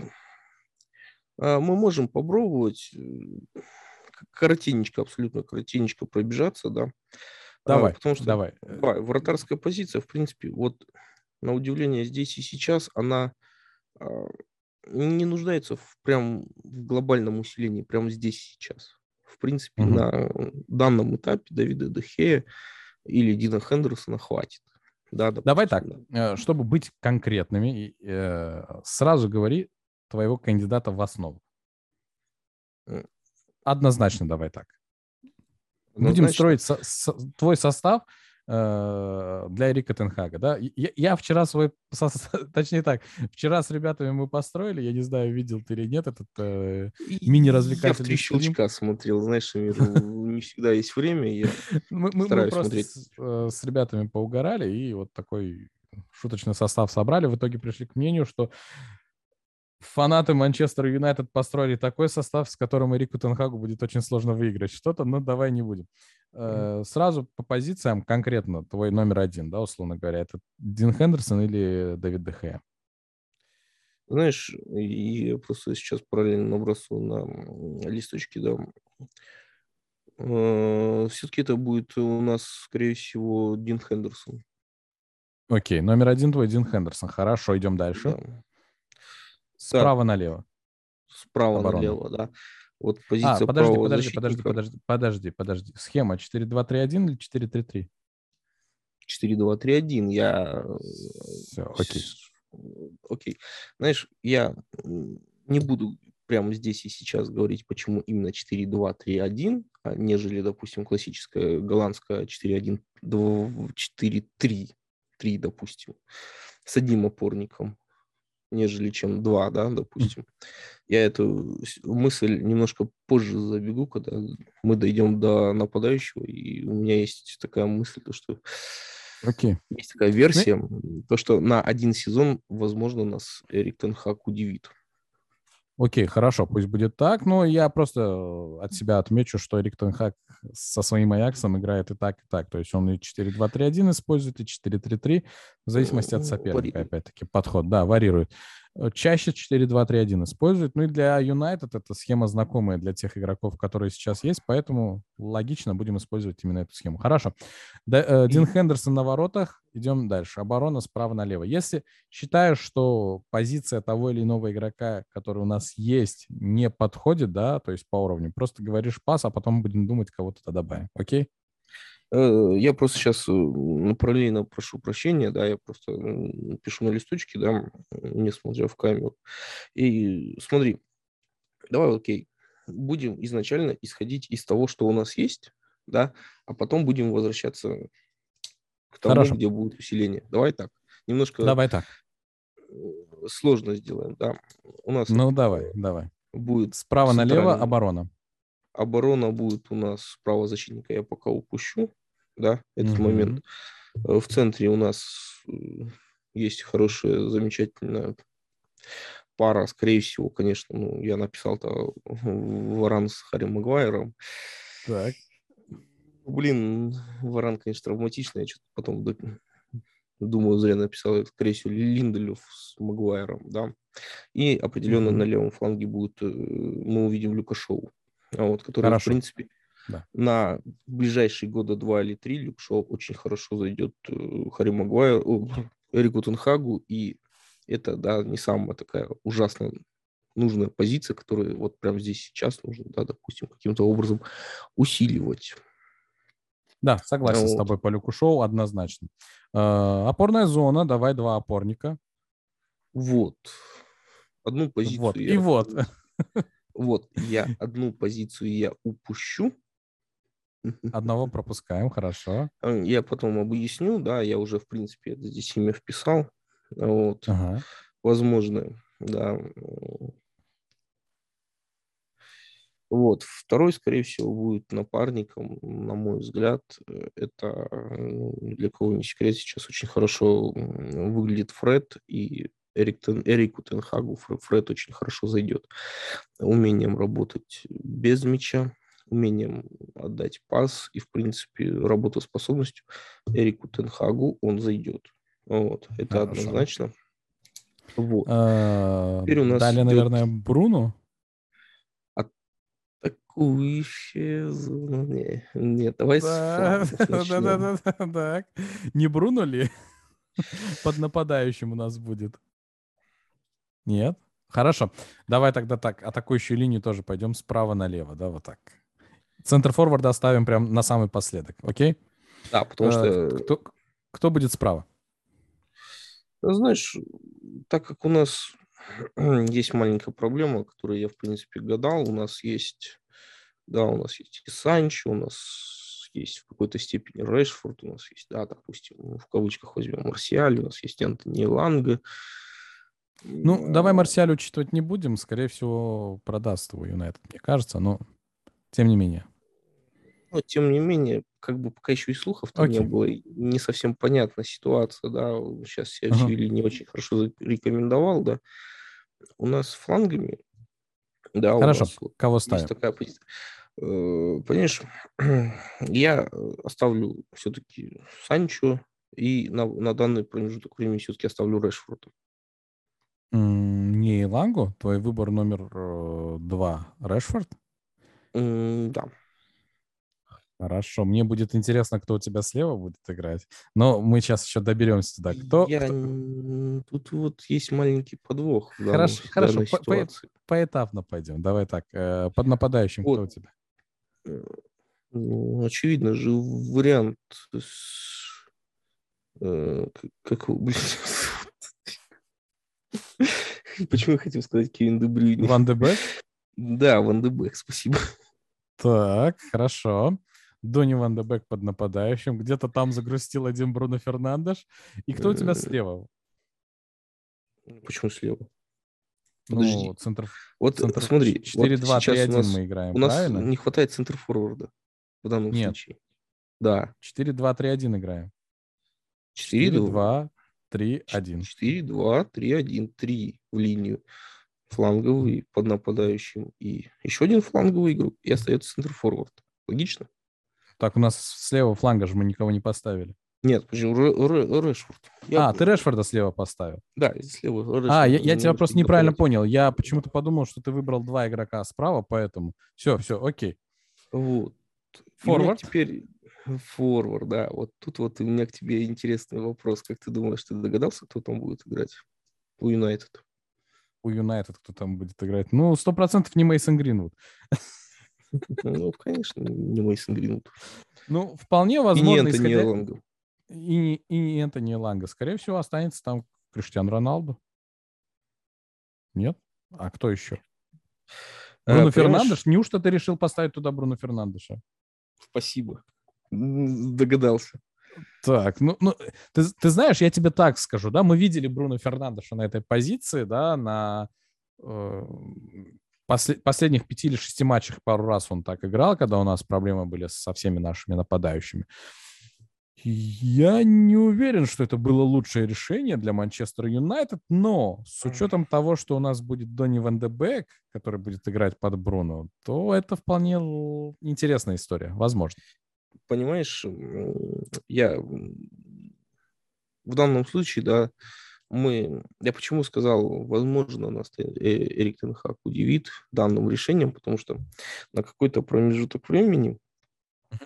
а, мы можем попробовать э, коротенечко, абсолютно коротенечко пробежаться, да. А, давай, потому что давай. вратарская позиция, в принципе, вот на удивление, здесь и сейчас она а, не нуждается в прям в глобальном усилении, прямо здесь и сейчас. В принципе, угу. на данном этапе Давида Дехея или Дина Хендерсона хватит. Да, допустим, Давай так, да. Э, чтобы быть конкретными, э, сразу говори твоего кандидата в основу. Однозначно давай так. Однозначно. Будем строить со- со- твой состав для Эрика Тенхага, да? Я, я вчера свой, точнее так, вчера с ребятами мы построили, я не знаю, видел ты или нет этот э, мини-развлекательный Я в три щелчка смотрел, знаешь, не всегда есть время, я мы, мы, мы смотреть. С, э, с ребятами поугорали и вот такой шуточный состав собрали, в итоге пришли к мнению, что фанаты Манчестер Юнайтед построили такой состав, с которым Эрику Тенхагу будет очень сложно выиграть что-то, но давай не будем. Mm-hmm. Сразу по позициям конкретно твой номер один, да, условно говоря, это Дин Хендерсон или Дэвид Дехея? Знаешь, я просто сейчас параллельно набросываю на листочки, да. Э, Все-таки это будет у нас, скорее всего, Дин Хендерсон. Окей, номер один твой Дин Хендерсон. Хорошо, идем дальше. Да. Справа налево. Справа Оборона. налево, да. Вот а, позиция а, подожди, подожди, подожди, подожди, подожди, подожди. Схема 4-2-3-1 или 4-3-3? 4-2-3-1. Я... Все, окей. Окей. Знаешь, я не буду прямо здесь и сейчас говорить, почему именно 4-2-3-1, а нежели, допустим, классическая голландская 4-1-4-3, 3, допустим, с одним опорником нежели чем два, да, допустим. Я эту мысль немножко позже забегу, когда мы дойдем до нападающего, и у меня есть такая мысль, то, что okay. есть такая версия, то, что на один сезон, возможно, нас Эрик Тенхак удивит. Окей, хорошо, пусть будет так, но я просто э, от себя отмечу, что Эрик Тенхак со своим Аяксом играет и так, и так. То есть он и 4-2-3-1 использует, и 4-3-3, в зависимости от соперника, опять-таки, подход. Да, варьирует. Э, чаще 4-2-3-1 используют. Ну и для Юнайтед эта схема знакомая для тех игроков, которые сейчас есть, поэтому логично будем использовать именно эту схему. Хорошо. Э, Дин Хендерсон на воротах. Идем дальше. Оборона справа налево. Если считаешь, что позиция того или иного игрока, который у нас есть, не подходит, да, то есть по уровню, просто говоришь пас, а потом будем думать, кого-то добавим. Окей? Э, я просто сейчас э, параллельно прошу прощения, да, я просто пишу на листочке, да, не смотря в камеру. И смотри, давай, окей, будем изначально исходить из того, что у нас есть, да, а потом будем возвращаться к тому, Хорошо. где будет усиление. Давай так. Немножко... Давай так. Сложно сделаем, да. У нас... Ну, давай, давай. Будет справа налево оборона. Оборона будет у нас справа защитника, я пока упущу да, этот mm-hmm. момент. Э, в центре у нас есть хорошая, замечательная пара, скорее всего, конечно, ну, я написал-то Варан с Харри Магуайром. Так. Блин, Варан, конечно, травматичный, я что-то потом думаю, зря написал, это, скорее всего, Линделев с Магуайром, да. И определенно mm-hmm. на левом фланге будет, э, мы увидим Люка Шоу, а вот, который, Хорошо. в принципе, да. На ближайшие года два или три Люк Шоу очень хорошо зайдет э, Харри Магуайр, Эрику Тенхагу, и это, да, не самая такая ужасно нужная позиция, которую вот прямо здесь сейчас нужно, да, допустим, каким-то образом усиливать. Да, согласен вот. с тобой по Люку Шоу, однозначно. Э, опорная зона, давай два опорника. Вот. Одну позицию. Вот. Я... И вот. Вот, я одну позицию я упущу, Одного пропускаем, хорошо. Я потом объясню, да, я уже, в принципе, это здесь имя вписал. Вот. Ага. Возможно, да. Вот. Второй, скорее всего, будет напарником, на мой взгляд. Э, это ну, для кого не секрет, сейчас очень хорошо выглядит Фред, и Эрик, Эрику Тенхагу Фред очень хорошо зайдет. Умением работать без мяча, умением отдать пас и, в принципе, работоспособностью Эрику Тенхагу он зайдет. Вот, это Хорошо. однозначно. Вот. А, Теперь у нас далее, идет... наверное, Бруно. Атакующая зона. Не, нет, давай да, с да, да, да, да. Не Бруно ли? Под нападающим у нас будет. Нет? Хорошо. Давай тогда так, атакующую линию тоже пойдем справа налево, да, вот так. Центр форварда оставим прям на самый последок, окей? Да, потому Э, что, Кто, кто будет справа? знаешь, так как у нас есть маленькая проблема, которую я, в принципе, гадал, у нас есть, да, у нас есть и Санчо, у нас есть в какой-то степени Решфорд, у нас есть, да, допустим, ну, в кавычках возьмем Марсиаль, у нас есть Антони Ланга. Ну, давай Марсиаль учитывать не будем. Скорее всего, продаст его Юнайтед, мне кажется, но тем не менее. Но, тем не менее, как бы пока еще и слухов-то не Окей. было, и не совсем понятна ситуация, да, сейчас себя Ага. Севилья не очень хорошо рекомендовал, да. У нас флангами, да, у Хорошо, нас вот кого ставим? такая позиция. Э, Понимаешь, я э, оставлю все-таки Санчо, и на, на данный промежуток времени все-таки оставлю Решфорда. Не Илангу? Твой выбор номер э, два. Решфорд? Да. Хорошо. Мне будет интересно, кто у тебя слева будет играть. Но мы сейчас еще доберемся туда. Кто? Я... кто- Тут вот есть маленький подвох в Хорошо, хорошо, данной по- по-. Поэтапно пойдем. Давай так. э, Под нападающим кто Вот. у тебя? Э, Ну, очевидно же, вариант с... э, как блин? Почему я хотел сказать Кевин Дебрюйни? Ван де Бек? Да, Ван де Бек, спасибо. Так, хорошо. Донни Ван де Бек под нападающим. Где-то там загрустил один Бруно Фернандеш. И кто у тебя Э, слева? Почему слева? Подожди. Ну, центр, Вот центр смотри, вот 4-2-3-1 сейчас у нас, мы играем, у нас правильно? не хватает центр форварда в данном Нет. случае. Да. 4-2-3-1 играем. 4-2, 4-2-3-1. 4-2, 3-1, 3 в линию. Фланговый под нападающим и еще один фланговый игрок, и остается центр форвард. Логично? Так, у нас слева фланга же мы никого не поставили. Нет, почему? Ре- Ре- Решфорд. Я- А, ты Решфорда слева поставил. Да, слева Решфорд. А, я, я тебя просто неправильно понял. Я почему-то подумал, что ты выбрал два игрока справа, поэтому... Все, все, окей. Вот. Форвард? Теперь форвард, да. Вот тут вот у меня к тебе интересный вопрос. Как ты думаешь, ты догадался, кто там будет играть у Юнайтед? У Юнайтед кто там будет играть? Ну, сто процентов не Мейсон Гринвуд. Ну, конечно, не Мейсон Гринвуд. Ну, вполне И не возможно, Энтони исходя- Эланга. И, не- и не Энтони Ланга. Скорее всего, останется там Криштиан Роналду. Нет? А кто еще? А, Бруно понимаешь, Фернандеш? Неужто ты решил поставить туда Бруно Фернандеша? Спасибо. Догадался. Так, ну, ну ты, ты знаешь, я тебе так скажу, да, мы видели Бруно Фернандеша на этой позиции, да, на э, после- последних пяти или шести матчах пару раз он так играл, когда у нас проблемы были со всеми нашими нападающими. Я не уверен, что это было лучшее решение для Манчестер Юнайтед, но с учетом того, что у нас будет Донни Ван де Бек, который будет играть под Бруно, то это вполне интересная история, возможно. Понимаешь, я в данном случае, да, мы, я почему сказал, возможно, нас э- Эрик Тенхак удивит данным решением, потому что на какой-то промежуток времени,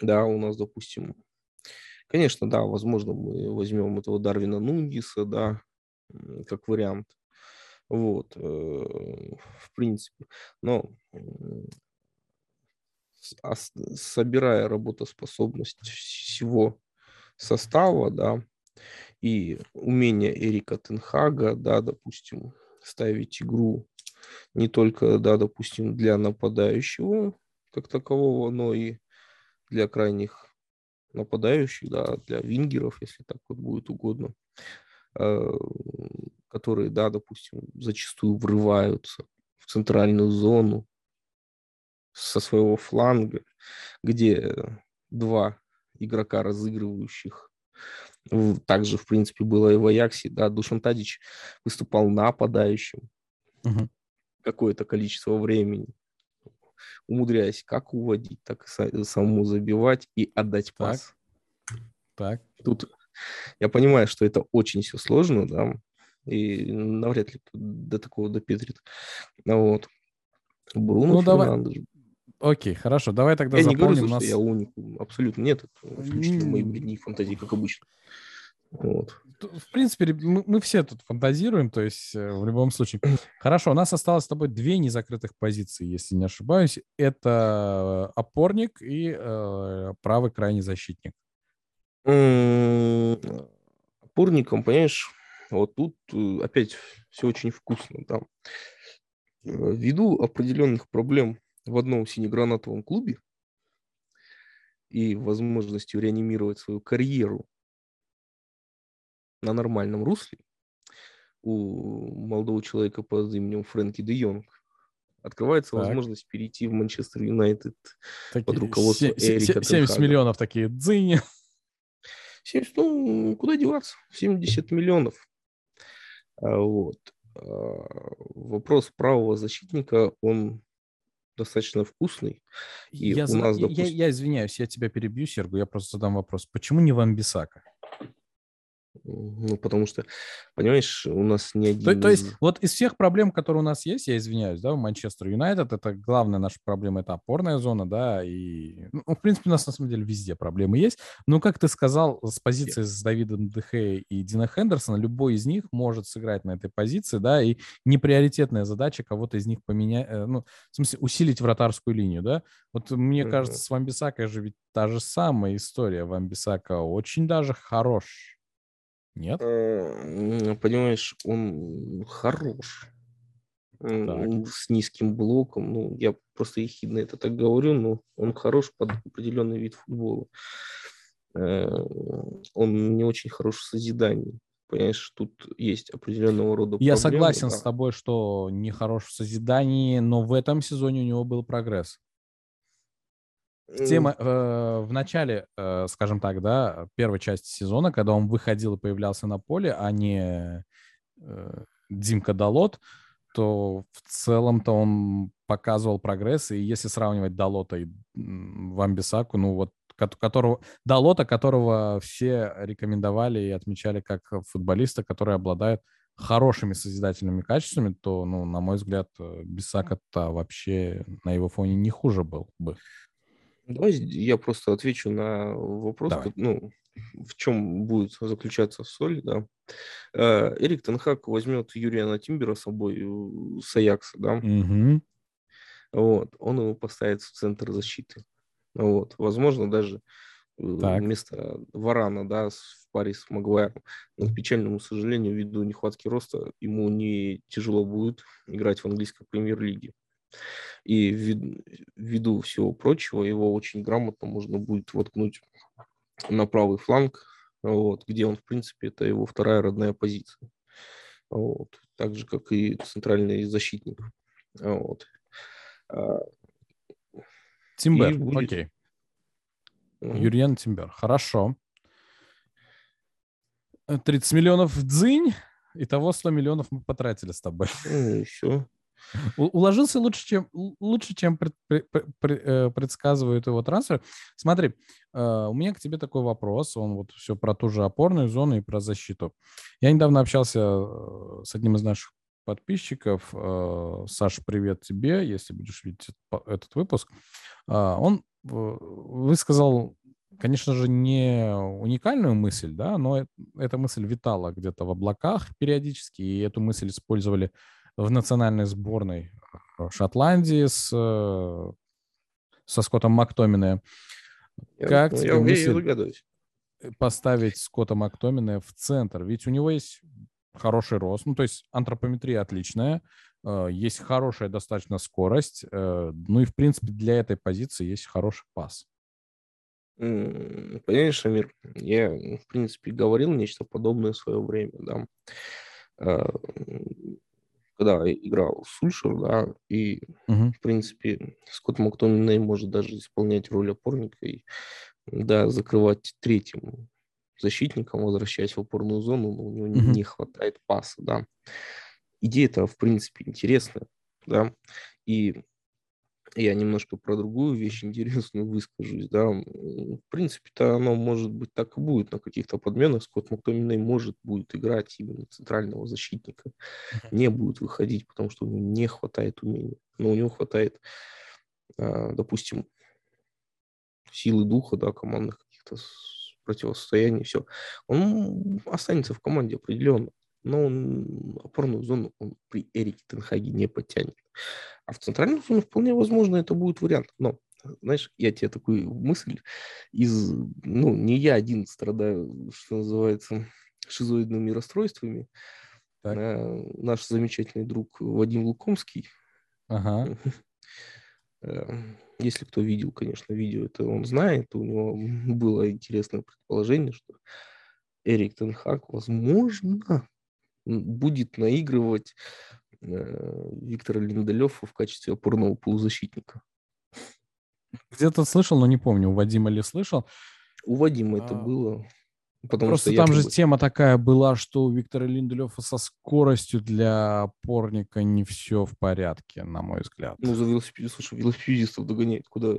да, у нас, допустим, конечно, да, возможно, мы возьмем этого Дарвина Нунгиса, да, как вариант, вот, э, в принципе, но ос- собирая работоспособность всего состава, да, и умение Эрика Тенхага, да, допустим, ставить игру не только, да, допустим, для нападающего как такового, но и для крайних нападающих, да, для вингеров, если так вот будет угодно, э, которые, да, допустим, зачастую врываются в центральную зону со своего фланга, где два игрока, разыгрывающих Также, в принципе, было и в Аяксе. Да, Душан Тадич выступал нападающим Мгм. какое-то количество времени, умудряясь как уводить, так и са- самому забивать и отдать Так. пас. Так. Тут я понимаю, что это очень все сложно, да, и навряд ли до такого допетрит. Вот. Бруно Ну, давай. Окей, хорошо. Давай тогда Я не говорю, заполним что нас. я уникум. Абсолютно нет. Это исключительно мои бредни фантазии, как обычно. Вот. В принципе, мы, мы все тут фантазируем, то есть э, в любом случае. Хорошо, у нас осталось с тобой две незакрытых позиции, если не ошибаюсь. Это опорник и э, правый крайний защитник. Опорником, понимаешь, вот тут э, опять все очень вкусно. Да. Ввиду определенных проблем в одном синегранатовом клубе и возможностью реанимировать свою карьеру на нормальном русле у молодого человека под именем Фрэнки де Йонг открывается так. возможность перейти в Манчестер Юнайтед под руководством Эрика 70 миллионов такие, дзынь. 70, ну, куда деваться? 70 миллионов. А, вот. А, вопрос правого защитника, он достаточно вкусный. И я, у нас, допустим... я, я извиняюсь, я тебя перебью, Сергу, я просто задам вопрос. Почему не Ван Бисака? Ну, потому что, понимаешь, у нас не один... То, то есть вот из всех проблем, которые у нас есть, я извиняюсь, да, у Манчестер Юнайтед, это главная наша проблема, это опорная зона, да, и, ну, в принципе, у нас на самом деле везде проблемы есть, но, как ты сказал, с позиции с Давидом Дехе и Дина Хендерсона, любой из них может сыграть на этой позиции, да, и неприоритетная задача кого-то из них поменять, э, ну, в смысле, усилить вратарскую линию, да. Вот мне uh-huh. кажется, с Вамбисакой же ведь та же самая история. Вамбисака очень даже хорош нет? Э, понимаешь, он хорош. Так. С низким блоком. Ну, я просто ехидно это так говорю, но он хорош под определенный вид футбола. Э, он не очень хорош в созидании. Понимаешь, тут есть определенного рода Я согласен да. с тобой, что не хорош в созидании, но в этом сезоне у него был прогресс. Тема э, в начале, э, скажем так, да, первой части сезона, когда он выходил и появлялся на поле, а не э, Димка Далот, то в целом-то он показывал прогресс. И если сравнивать Далота и Вамбисаку, ну вот которого, Далота, которого все рекомендовали и отмечали как футболиста, который обладает хорошими созидательными качествами, то, ну, на мой взгляд, э, Бисака-то вообще на его фоне не хуже был бы. Давай я просто отвечу на вопрос, Давай. ну, в чем будет заключаться соль, да. Э, Эрик Тенхак возьмет Юрия Тимбера с собой с Аякса, да. Угу. Вот, он его поставит в центр защиты. Вот, возможно, даже э, так. вместо Варана, да, в паре с Магуайром. Но, к печальному сожалению, ввиду нехватки роста, ему не тяжело будет играть в английской премьер-лиге. И ввиду всего прочего, его очень грамотно можно будет воткнуть на правый фланг, вот, где он, в принципе, это его вторая родная позиция. Вот, так же, как и центральный защитник. Вот. А, Тимбер, будет... окей. Mm-hmm. Юрьян Тимбер, хорошо. 30 миллионов в дзынь, итого 100 миллионов мы потратили с тобой. Ну все. Уложился лучше, чем, лучше, чем пред, пред, пред, э, предсказывают его трансфер. Смотри, э, у меня к тебе такой вопрос. Он вот все про ту же опорную зону и про защиту. Я недавно общался э, с одним из наших подписчиков. Саша, привет тебе, если будешь видеть этот выпуск. Он высказал конечно же, не уникальную мысль, да, но эта мысль витала где-то в облаках периодически, и эту мысль использовали в национальной сборной э, Шотландии с, э, со Скоттом Мактомине. Как я, тебе я, мысль я поставить Скотта Мактомине в центр? Ведь у него есть хороший рост, ну, то есть антропометрия отличная, э, есть хорошая достаточно скорость, ну и, в принципе, для этой позиции есть хороший пас. Понимаешь, Амир, я, в принципе, говорил нечто подобное в свое время, да когда играл Сульшер, да, и, угу. в принципе, Скотт Мактоминей может даже исполнять роль опорника и, да, закрывать третьим защитником, возвращаясь в опорную зону, но у него угу. не хватает паса, да. Идея-то, в принципе, интересная, да, и я немножко про другую вещь интересную выскажусь, да, в принципе-то оно может быть так и будет на каких-то подменах, Скотт Мактоминей может будет играть именно центрального защитника, не будет выходить, потому что у него не хватает умений, но у него хватает, а, допустим, силы духа, да, командных каких-то противостоянии, все. Он останется в команде определенно, но он опорную зону он при Эрике Тенхаге не потянет. А в центральную зону вполне возможно это будет вариант. Но, знаешь, я тебе такую мысль из... Ну, не я один страдаю, что называется, шизоидными расстройствами. Так. А, наш замечательный друг Вадим Лукомский. Ага. Э, если кто видел, конечно, видео, это он знает. У него было интересное предположение, что Эрик Тенхак, возможно, будет наигрывать э, Виктора Линделёва в качестве опорного полузащитника. Где-то слышал, но не помню, у Вадима ли слышал. У Вадима а... это было. Потому Просто что там же тема такая была, что у Виктора Линделёва со скоростью для опорника не все в порядке, на мой взгляд. Ну, за велосипед, слушай, велосипедистов догоняет, куда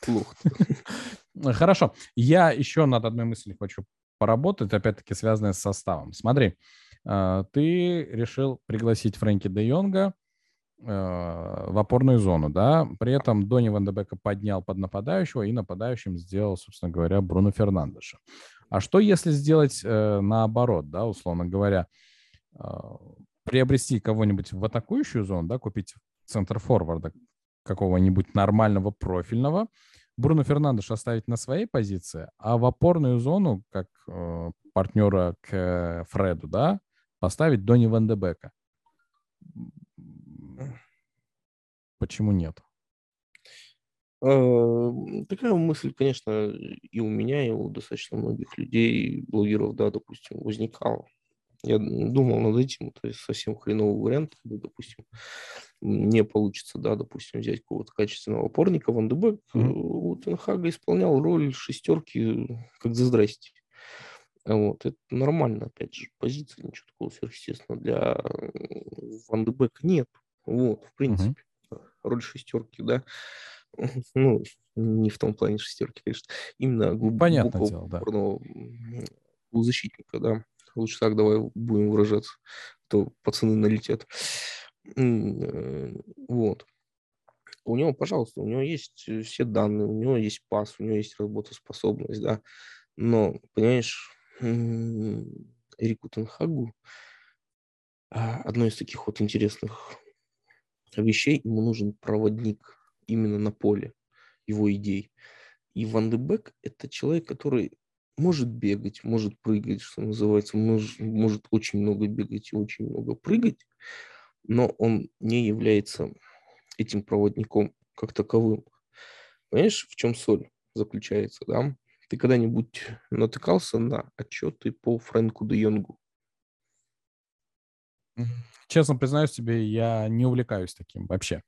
плохо. Хорошо. Я еще над одной мыслью хочу поработать, опять-таки связанная с составом. Смотри, э, ты решил пригласить Фрэнки де Йонга э, в опорную зону, да, при этом Дони Ван Дебека поднял под нападающего и нападающим сделал, собственно говоря, Бруно Фернандеша. А что если сделать э, наоборот, да, условно говоря, приобрести кого-нибудь в атакующую зону, да, купить центр форварда какого-нибудь нормального профильного, Бруно Фернандеш оставить на своей позиции, а в опорную зону, как э, партнера к э, Фреду, да, поставить Дони Ван де Бека. Почему нет? Э, такая мысль, конечно, и у меня, и у достаточно многих людей, блогеров, да, допустим, возникала. Я думал над этим, то есть совсем хреновый вариант, допустим, не получится, да, допустим, взять какого-то качественного опорника. Ван Дебек mm-hmm. у Тенхага исполнял роль шестерки, как за здрасте. Вот, это нормально, опять же, позиция, ничего такого сверхъестественного для Ван Дебека нет. Вот, в принципе, mm-hmm. роль шестерки, да, ну, не в том плане шестерки, конечно, именно глубокого Понятное дело, да. защитника, да. Лучше так давай будем выражаться, то пацаны налетят. Э, вот. У него, пожалуйста, у него есть э, все данные, у него есть пас, у него есть работоспособность, да. Но, понимаешь, Эрику Тенхагу а, одно из таких вот интересных вещей, ему нужен проводник именно на поле его идей. И Ван де это человек, который может бегать, может прыгать, что называется, может, может очень много бегать и очень много прыгать, но он не является этим проводником как таковым. Понимаешь, в чем соль заключается, да? Ты когда-нибудь натыкался на отчеты по Фрэнку де Йонгу? Честно признаюсь тебе, я не увлекаюсь таким вообще.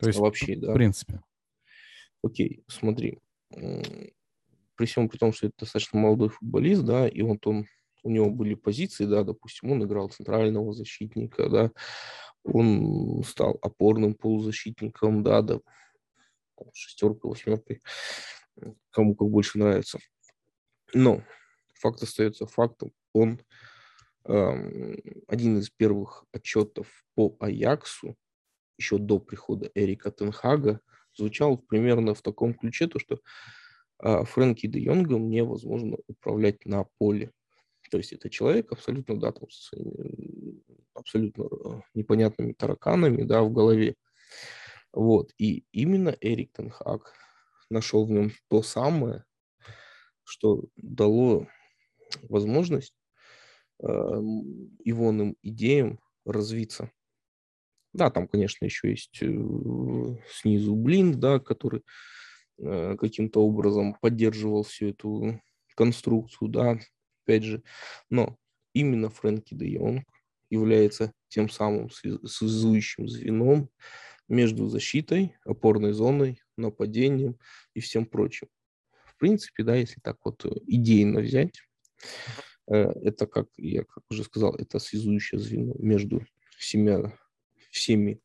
То есть, вообще, да. В принципе. Окей, смотри. При всем при том, что это достаточно молодой футболист, да, и вот он у него были позиции, да, допустим, он играл центрального защитника, да, он стал опорным полузащитником, да, да, шестеркой, восьмеркой, кому как больше нравится. Но факт остается фактом. Он эм, один из первых отчетов по Аяксу еще до прихода Эрика Тенхага звучал примерно в таком ключе, то что э, Фрэнки де Йонгом невозможно управлять на поле. То есть это человек абсолютно, да, там, с абсолютно э, непонятными тараканами, да, в голове. Вот. И именно Эрик Тенхак нашел в нем то самое, что дало возможность э, ивонным идеям развиться. Да, там, конечно, еще есть э, снизу Блин, да, который э, каким-то образом поддерживал всю эту конструкцию, да, опять же. Но именно Фрэнки де Йонг является тем самым связующим звеном между защитой, опорной зоной, нападением и всем прочим. В принципе, да, если так вот э, идейно взять, э, это, как я как уже сказал, это связующее звено между всеми, всеми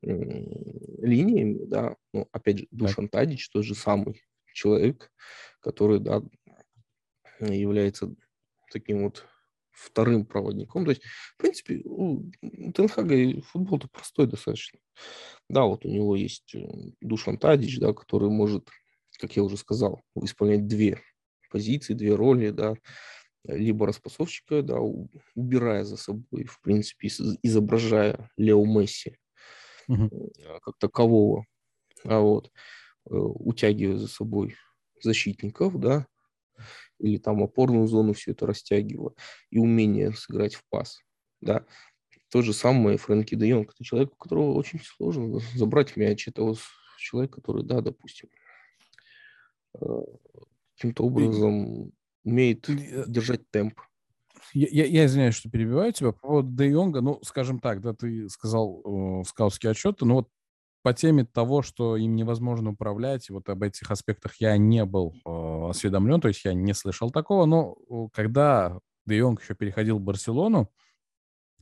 линиями, да, ну, опять же, Душан Тадич, тот же самый человек, который, да, является таким вот вторым проводником. То есть, в принципе, у Тенхага футбол-то простой достаточно. Да, вот у него есть э, Душан Тадич, да, который может как я уже сказал, исполнять две позиции, две роли, да, либо распасовщика, да, убирая за собой, в принципе, изображая Лео Месси угу. как такового, а вот э, утягивая за собой защитников, да, или там опорную зону все это растягивая, и умение сыграть в пас, да. То же самое Фрэнки де Йонг. Это человек, у которого очень сложно забрать мяч. Это вот человек, который, да, допустим, э, каким-то образом умеет э, держать темп. Я, я, я извиняюсь, что перебиваю тебя. По поводу Де Йонга, ну, скажем так, да, ты сказал э, скаутские отчеты, но вот по теме того, что им невозможно управлять, вот об этих аспектах я не был э, осведомлен, то есть я не слышал такого, но э, когда Де Йонг еще переходил в Барселону,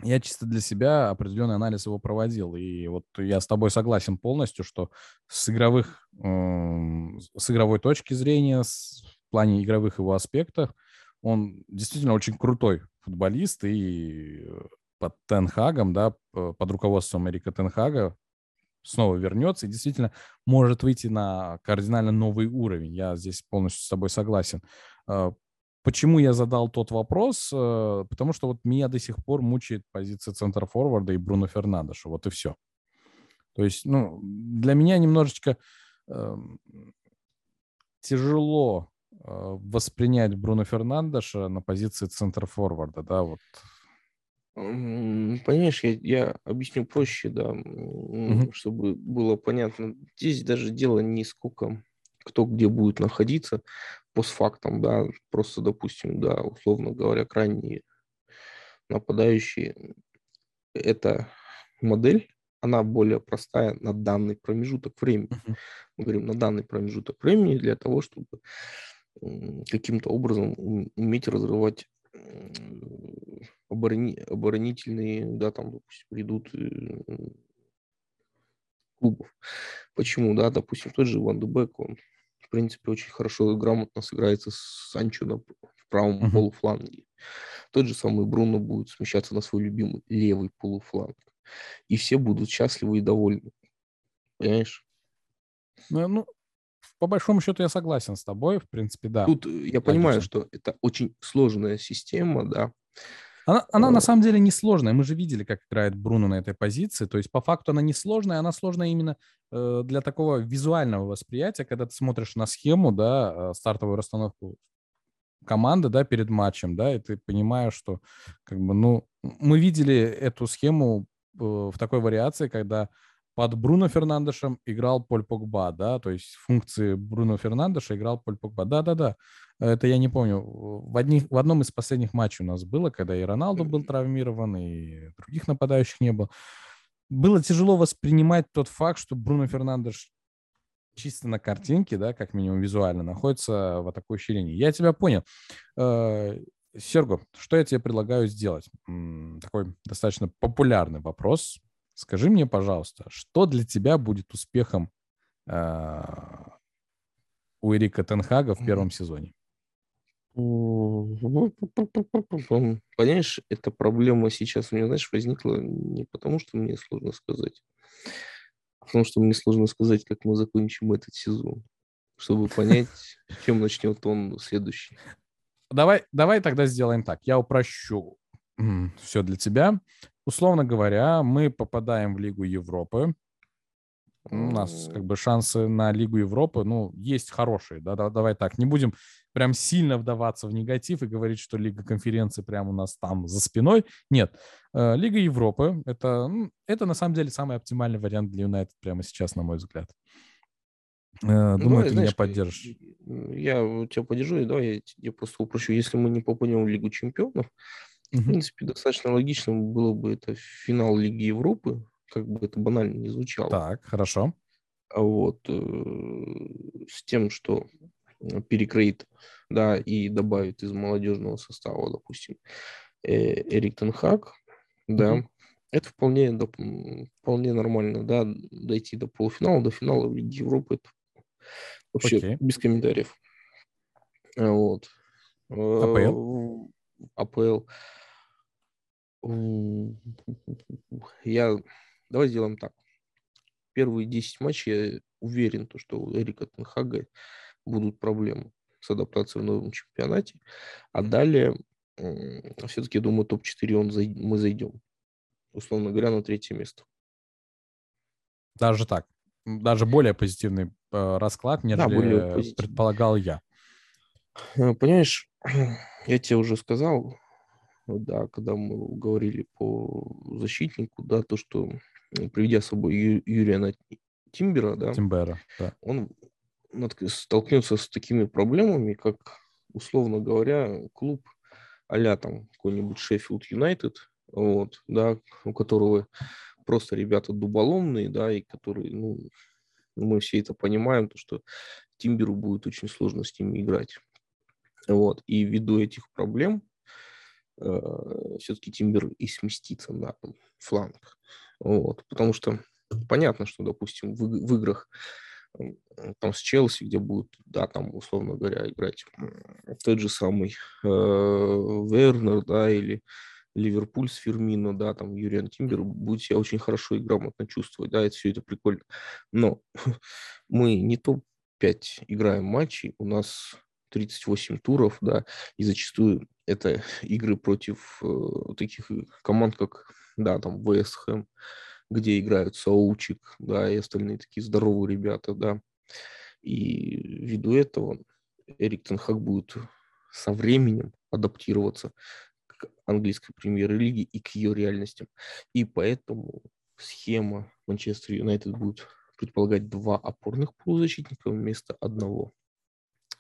я чисто для себя определенный анализ его проводил. И вот я с тобой согласен полностью, что с игровых, э, с игровой точки зрения, с, в плане игровых его аспектов, он действительно очень крутой футболист. И под Тенхагом, да, под руководством Эрика Тенхага снова вернется и действительно может выйти на кардинально новый уровень. Я здесь полностью с тобой согласен. А, почему я задал тот вопрос? Э, потому что вот меня до сих пор мучает позиция центра форварда и Бруно Фернандеша. Вот и все. То есть, ну, для меня немножечко э, тяжело воспринять Бруно Фернандеша на позиции центра форварда, да, вот Понимаешь, я, я объясню проще, да, угу. чтобы было понятно. Здесь даже дело не сколько кто где будет находиться постфактом, да, просто, допустим, да, условно говоря, крайние нападающие. Это модель, она более простая на данный промежуток времени. Uh-huh. Мы говорим на данный промежуток времени для того, чтобы каким-то образом уметь разрывать оборони, оборонительные, да, там, допустим, идут э, клубов. Почему, да, допустим, тот же Ван Дебек, он, в принципе, очень хорошо и грамотно сыграется с Санчо на, в правом uh-huh. полуфланге. Тот же самый Бруно будет смещаться на свой любимый левый полуфланг. И все будут счастливы и довольны. Понимаешь? Ну, ну, по большому счету я согласен с тобой, в принципе, да. Тут э, я понимаю, что это очень сложная система, да. Она, она на самом деле не сложная. Мы же видели, как играет Бруно на этой позиции. То есть по факту она не сложная, она сложная именно э, для такого визуального восприятия, когда ты смотришь на схему, да, э, стартовую расстановку команды, да, перед матчем, да, и ты понимаешь, что как бы, ну, мы видели эту схему э, в такой вариации, когда под Бруно Фернандешем играл Поль Погба, да, то есть функции Бруно Фернандеша играл Поль Погба. Да-да-да, это я не помню. В, одних, в одном из последних матчей у нас было, когда и Роналду был травмирован, и других нападающих не было. Было тяжело воспринимать тот факт, что Бруно Фернандеш чисто на картинке, да, как минимум визуально, находится в атакующей линии. Я тебя понял. Э, Серго, что я тебе предлагаю сделать? Такой достаточно популярный вопрос. Скажи мне, пожалуйста, что для тебя будет успехом э, у Эрика Тенхага в первом сезоне? Понимаешь, эта проблема сейчас у меня, знаешь, возникла не потому, что мне сложно сказать, а потому что мне сложно сказать, как мы закончим этот сезон, чтобы понять, чем начнет он следующий. Давай, давай тогда сделаем так. Я упрощу все для тебя. Условно говоря, мы попадаем в Лигу Европы. У нас как бы шансы на Лигу Европы, ну, есть хорошие, да, давай так, не будем прям сильно вдаваться в негатив и говорить, что Лига конференции прямо у нас там за спиной. Нет, э, Лига Европы это, это на самом деле самый оптимальный вариант для Юнайтед прямо сейчас, на мой взгляд. Э, ну, думаю, ну, ты знаешь, меня поддержишь. Я тебя поддержу, и давай я тебе просто упрощу. Если мы не попадем в Лигу чемпионов, в принципе, достаточно логично было бы это финал Лиги Европы, как бы это банально не звучало. Так, хорошо. А вот э, с тем, что перекроит, да, и добавит из молодежного состава, допустим, э, Эрик Тенхак, да, mm-hmm. это вполне, да, вполне нормально, да, дойти до полуфинала, до финала в Лиге Европы, это вообще okay. без комментариев. Вот. АПЛ? АПЛ. Я... Давай сделаем так. Первые 10 матчей я уверен, то, что у Эрика Тенхага будут проблемы с адаптацией в новом чемпионате. А далее, все-таки, я думаю, топ-4 он, мы зайдем. Условно говоря, на третье место. Даже так? Даже более позитивный э, расклад, нежели да, предполагал я. Э, понимаешь, я тебе уже сказал, да, когда мы говорили по защитнику, да, то, что приведя с собой Ю- Юрия Тимбера, да, Тимбера, да, он столкнется с такими проблемами, как, условно говоря, клуб а там какой-нибудь Шеффилд Юнайтед, вот, да, у которого просто ребята дуболомные, да, и которые, ну, мы все это понимаем, то, что Тимберу будет очень сложно с ними играть. Вот, и ввиду этих проблем э, все-таки Тимбер и сместится на фланг. Вот, потому что понятно, что, допустим, в, в играх там с Челси, где будет, да, там, условно говоря, играть тот же самый э, Вернер, да, или Ливерпуль с Фермино, да, там Юриан Тимбер, будет себя очень хорошо и грамотно чувствовать, да, это все это прикольно. Но мы не топ-5 играем матчей, у нас 38 туров, да, и зачастую это игры против э, таких команд, как, да, там, Вест где играют Саучик, да, и остальные такие здоровые ребята, да. И ввиду этого Эрик Тенхак будет со временем адаптироваться к английской премьер-лиге и к ее реальностям. И поэтому схема Манчестер Юнайтед будет предполагать два опорных полузащитника вместо одного.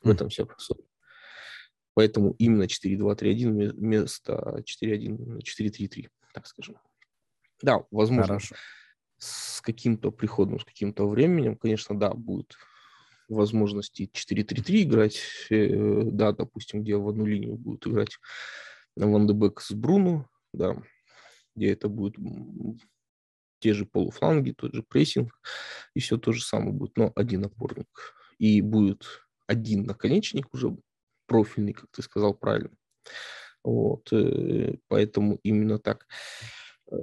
В этом вся посыл. Поэтому именно 4-2-3-1 вместо 4-1-4-3-3, так скажем. Да, возможно, Хорошо. с каким-то приходом, с каким-то временем, конечно, да, будет возможности 4-3-3 играть, э, да, допустим, где в одну линию будут играть Ван Дебек с Бруно, да, где это будет те же полуфланги, тот же прессинг, и все то же самое будет, но один опорник. И будет один наконечник уже профильный, как ты сказал правильно. Вот, э, поэтому именно так. Э,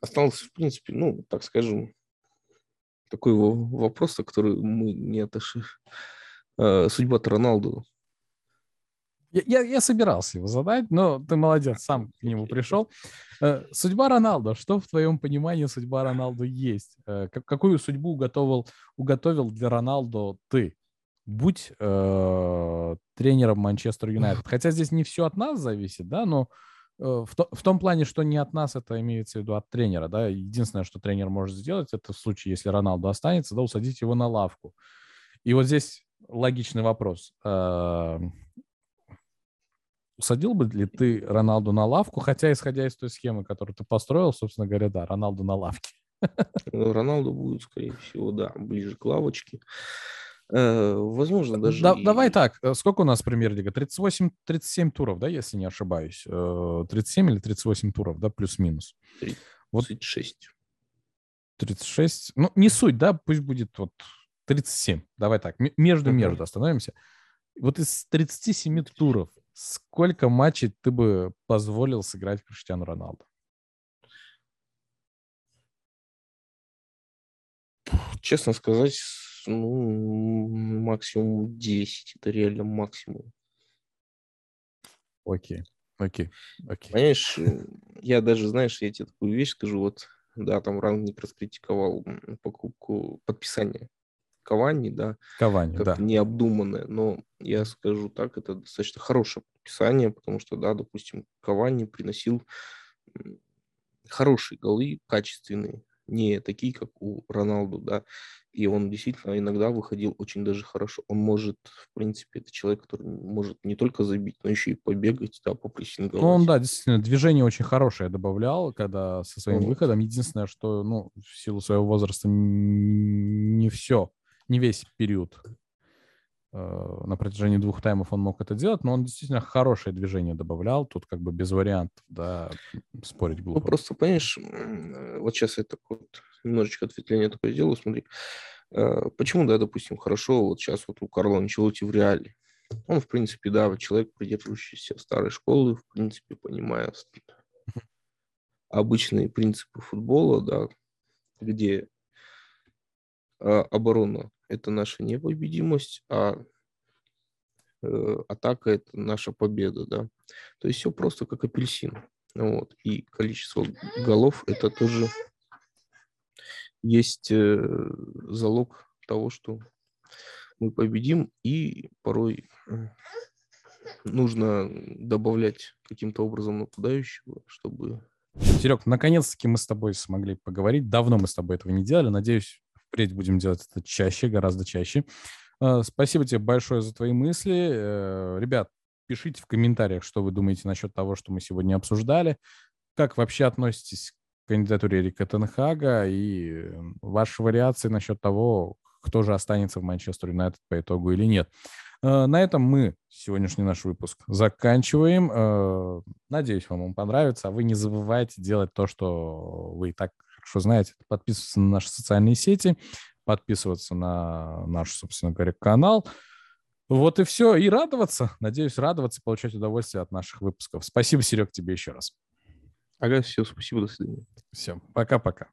остался, в принципе, ну, так скажем, такой вопрос, который мы не отошли. Э, судьба Роналду. Я, я, я собирался его задать, но ты молодец, сам к нему пришел. Э, судьба Роналду. Что в твоем понимании судьба Роналду есть? Какую судьбу уготовил, уготовил для Роналду ты? Будь э, тренером Манчестер Юнайтед. Хотя здесь не все от нас зависит, да, но Э, в, то, в том плане, что не от нас это имеется в виду, от тренера, да, единственное, что тренер может сделать, это в случае, если Роналду останется, да, усадить его на лавку. И вот здесь логичный вопрос. Усадил бы ли ты Роналду на лавку, хотя, исходя из той схемы, которую ты построил, собственно говоря, да, Роналду на лавке. Ну, Роналду будет, скорее всего, да, ближе к лавочке. Э, возможно, даже... Да, и... Давай так, э, сколько у нас премьер-лига? 38-37 туров, да, если не ошибаюсь? 37 э, или 38 туров, да, плюс-минус? 36. Вот 36, ну, не суть, да, пусть будет вот 37, давай так, между-между uh-huh. остановимся. Вот из 37 туров сколько матчей ты бы позволил сыграть Криштиану Роналду? Честно сказать, ну, максимум 10. Это реально максимум. Окей, окей, окей. Понимаешь, я даже, знаешь, я тебе такую вещь скажу, вот, да, там Рангник раскритиковал покупку, подписания Кавани, да, Кавани, как да. необдуманное, но я скажу так, это достаточно хорошее подписание, потому что, да, допустим, Кавани приносил хорошие голы, качественные, не такие, как у Роналду, да, и он действительно иногда выходил очень даже хорошо. Он может, в принципе, это человек, который может не только забить, но еще и побегать, да, попрессинговать. Ну, он, да, действительно, движение очень хорошее добавлял, когда со своим вот. выходом. Единственное, что, ну, в силу своего возраста не все, не весь период Э, на протяжении двух таймов он мог это делать, но он действительно хорошее движение добавлял, тут как бы без вариантов, да, спорить глупо. Ну, просто, понимаешь, вот сейчас я так вот немножечко ответвление такое сделаю, смотри, э, почему, да, допустим, хорошо вот сейчас вот у Карла Анчелоти в реале, он, в принципе, да, человек, придерживающийся старой школы, в принципе, понимая обычные принципы футбола, да, где оборона – это наша непобедимость, а э, атака – это наша победа, да. То есть все просто как апельсин. Вот. И количество голов – это тоже есть э, залог того, что мы победим, и порой нужно добавлять каким-то образом нападающего, чтобы... Серег, наконец-таки мы с тобой смогли поговорить. Давно мы с тобой этого не делали. Надеюсь, впредь будем делать это чаще, гораздо чаще. А, спасибо тебе большое за твои мысли. Э, ребят, пишите в комментариях, что вы думаете насчет того, что мы сегодня обсуждали. Как вообще относитесь к кандидатуре Эрика Тенхага и ваши вариации насчет того, кто же останется в Манчестер Юнайтед по итогу или нет. Э, на этом мы сегодняшний наш выпуск заканчиваем. Э, надеюсь, вам он понравится. А вы не забывайте делать то, что вы и так хорошо знаете. Подписываться на наши социальные сети, подписываться на наш, собственно говоря, канал. Вот и все. И радоваться. Надеюсь, радоваться, получать удовольствие от наших выпусков. Спасибо, Серег, тебе еще раз. Ага, все, спасибо, до свидания. Все, пока-пока.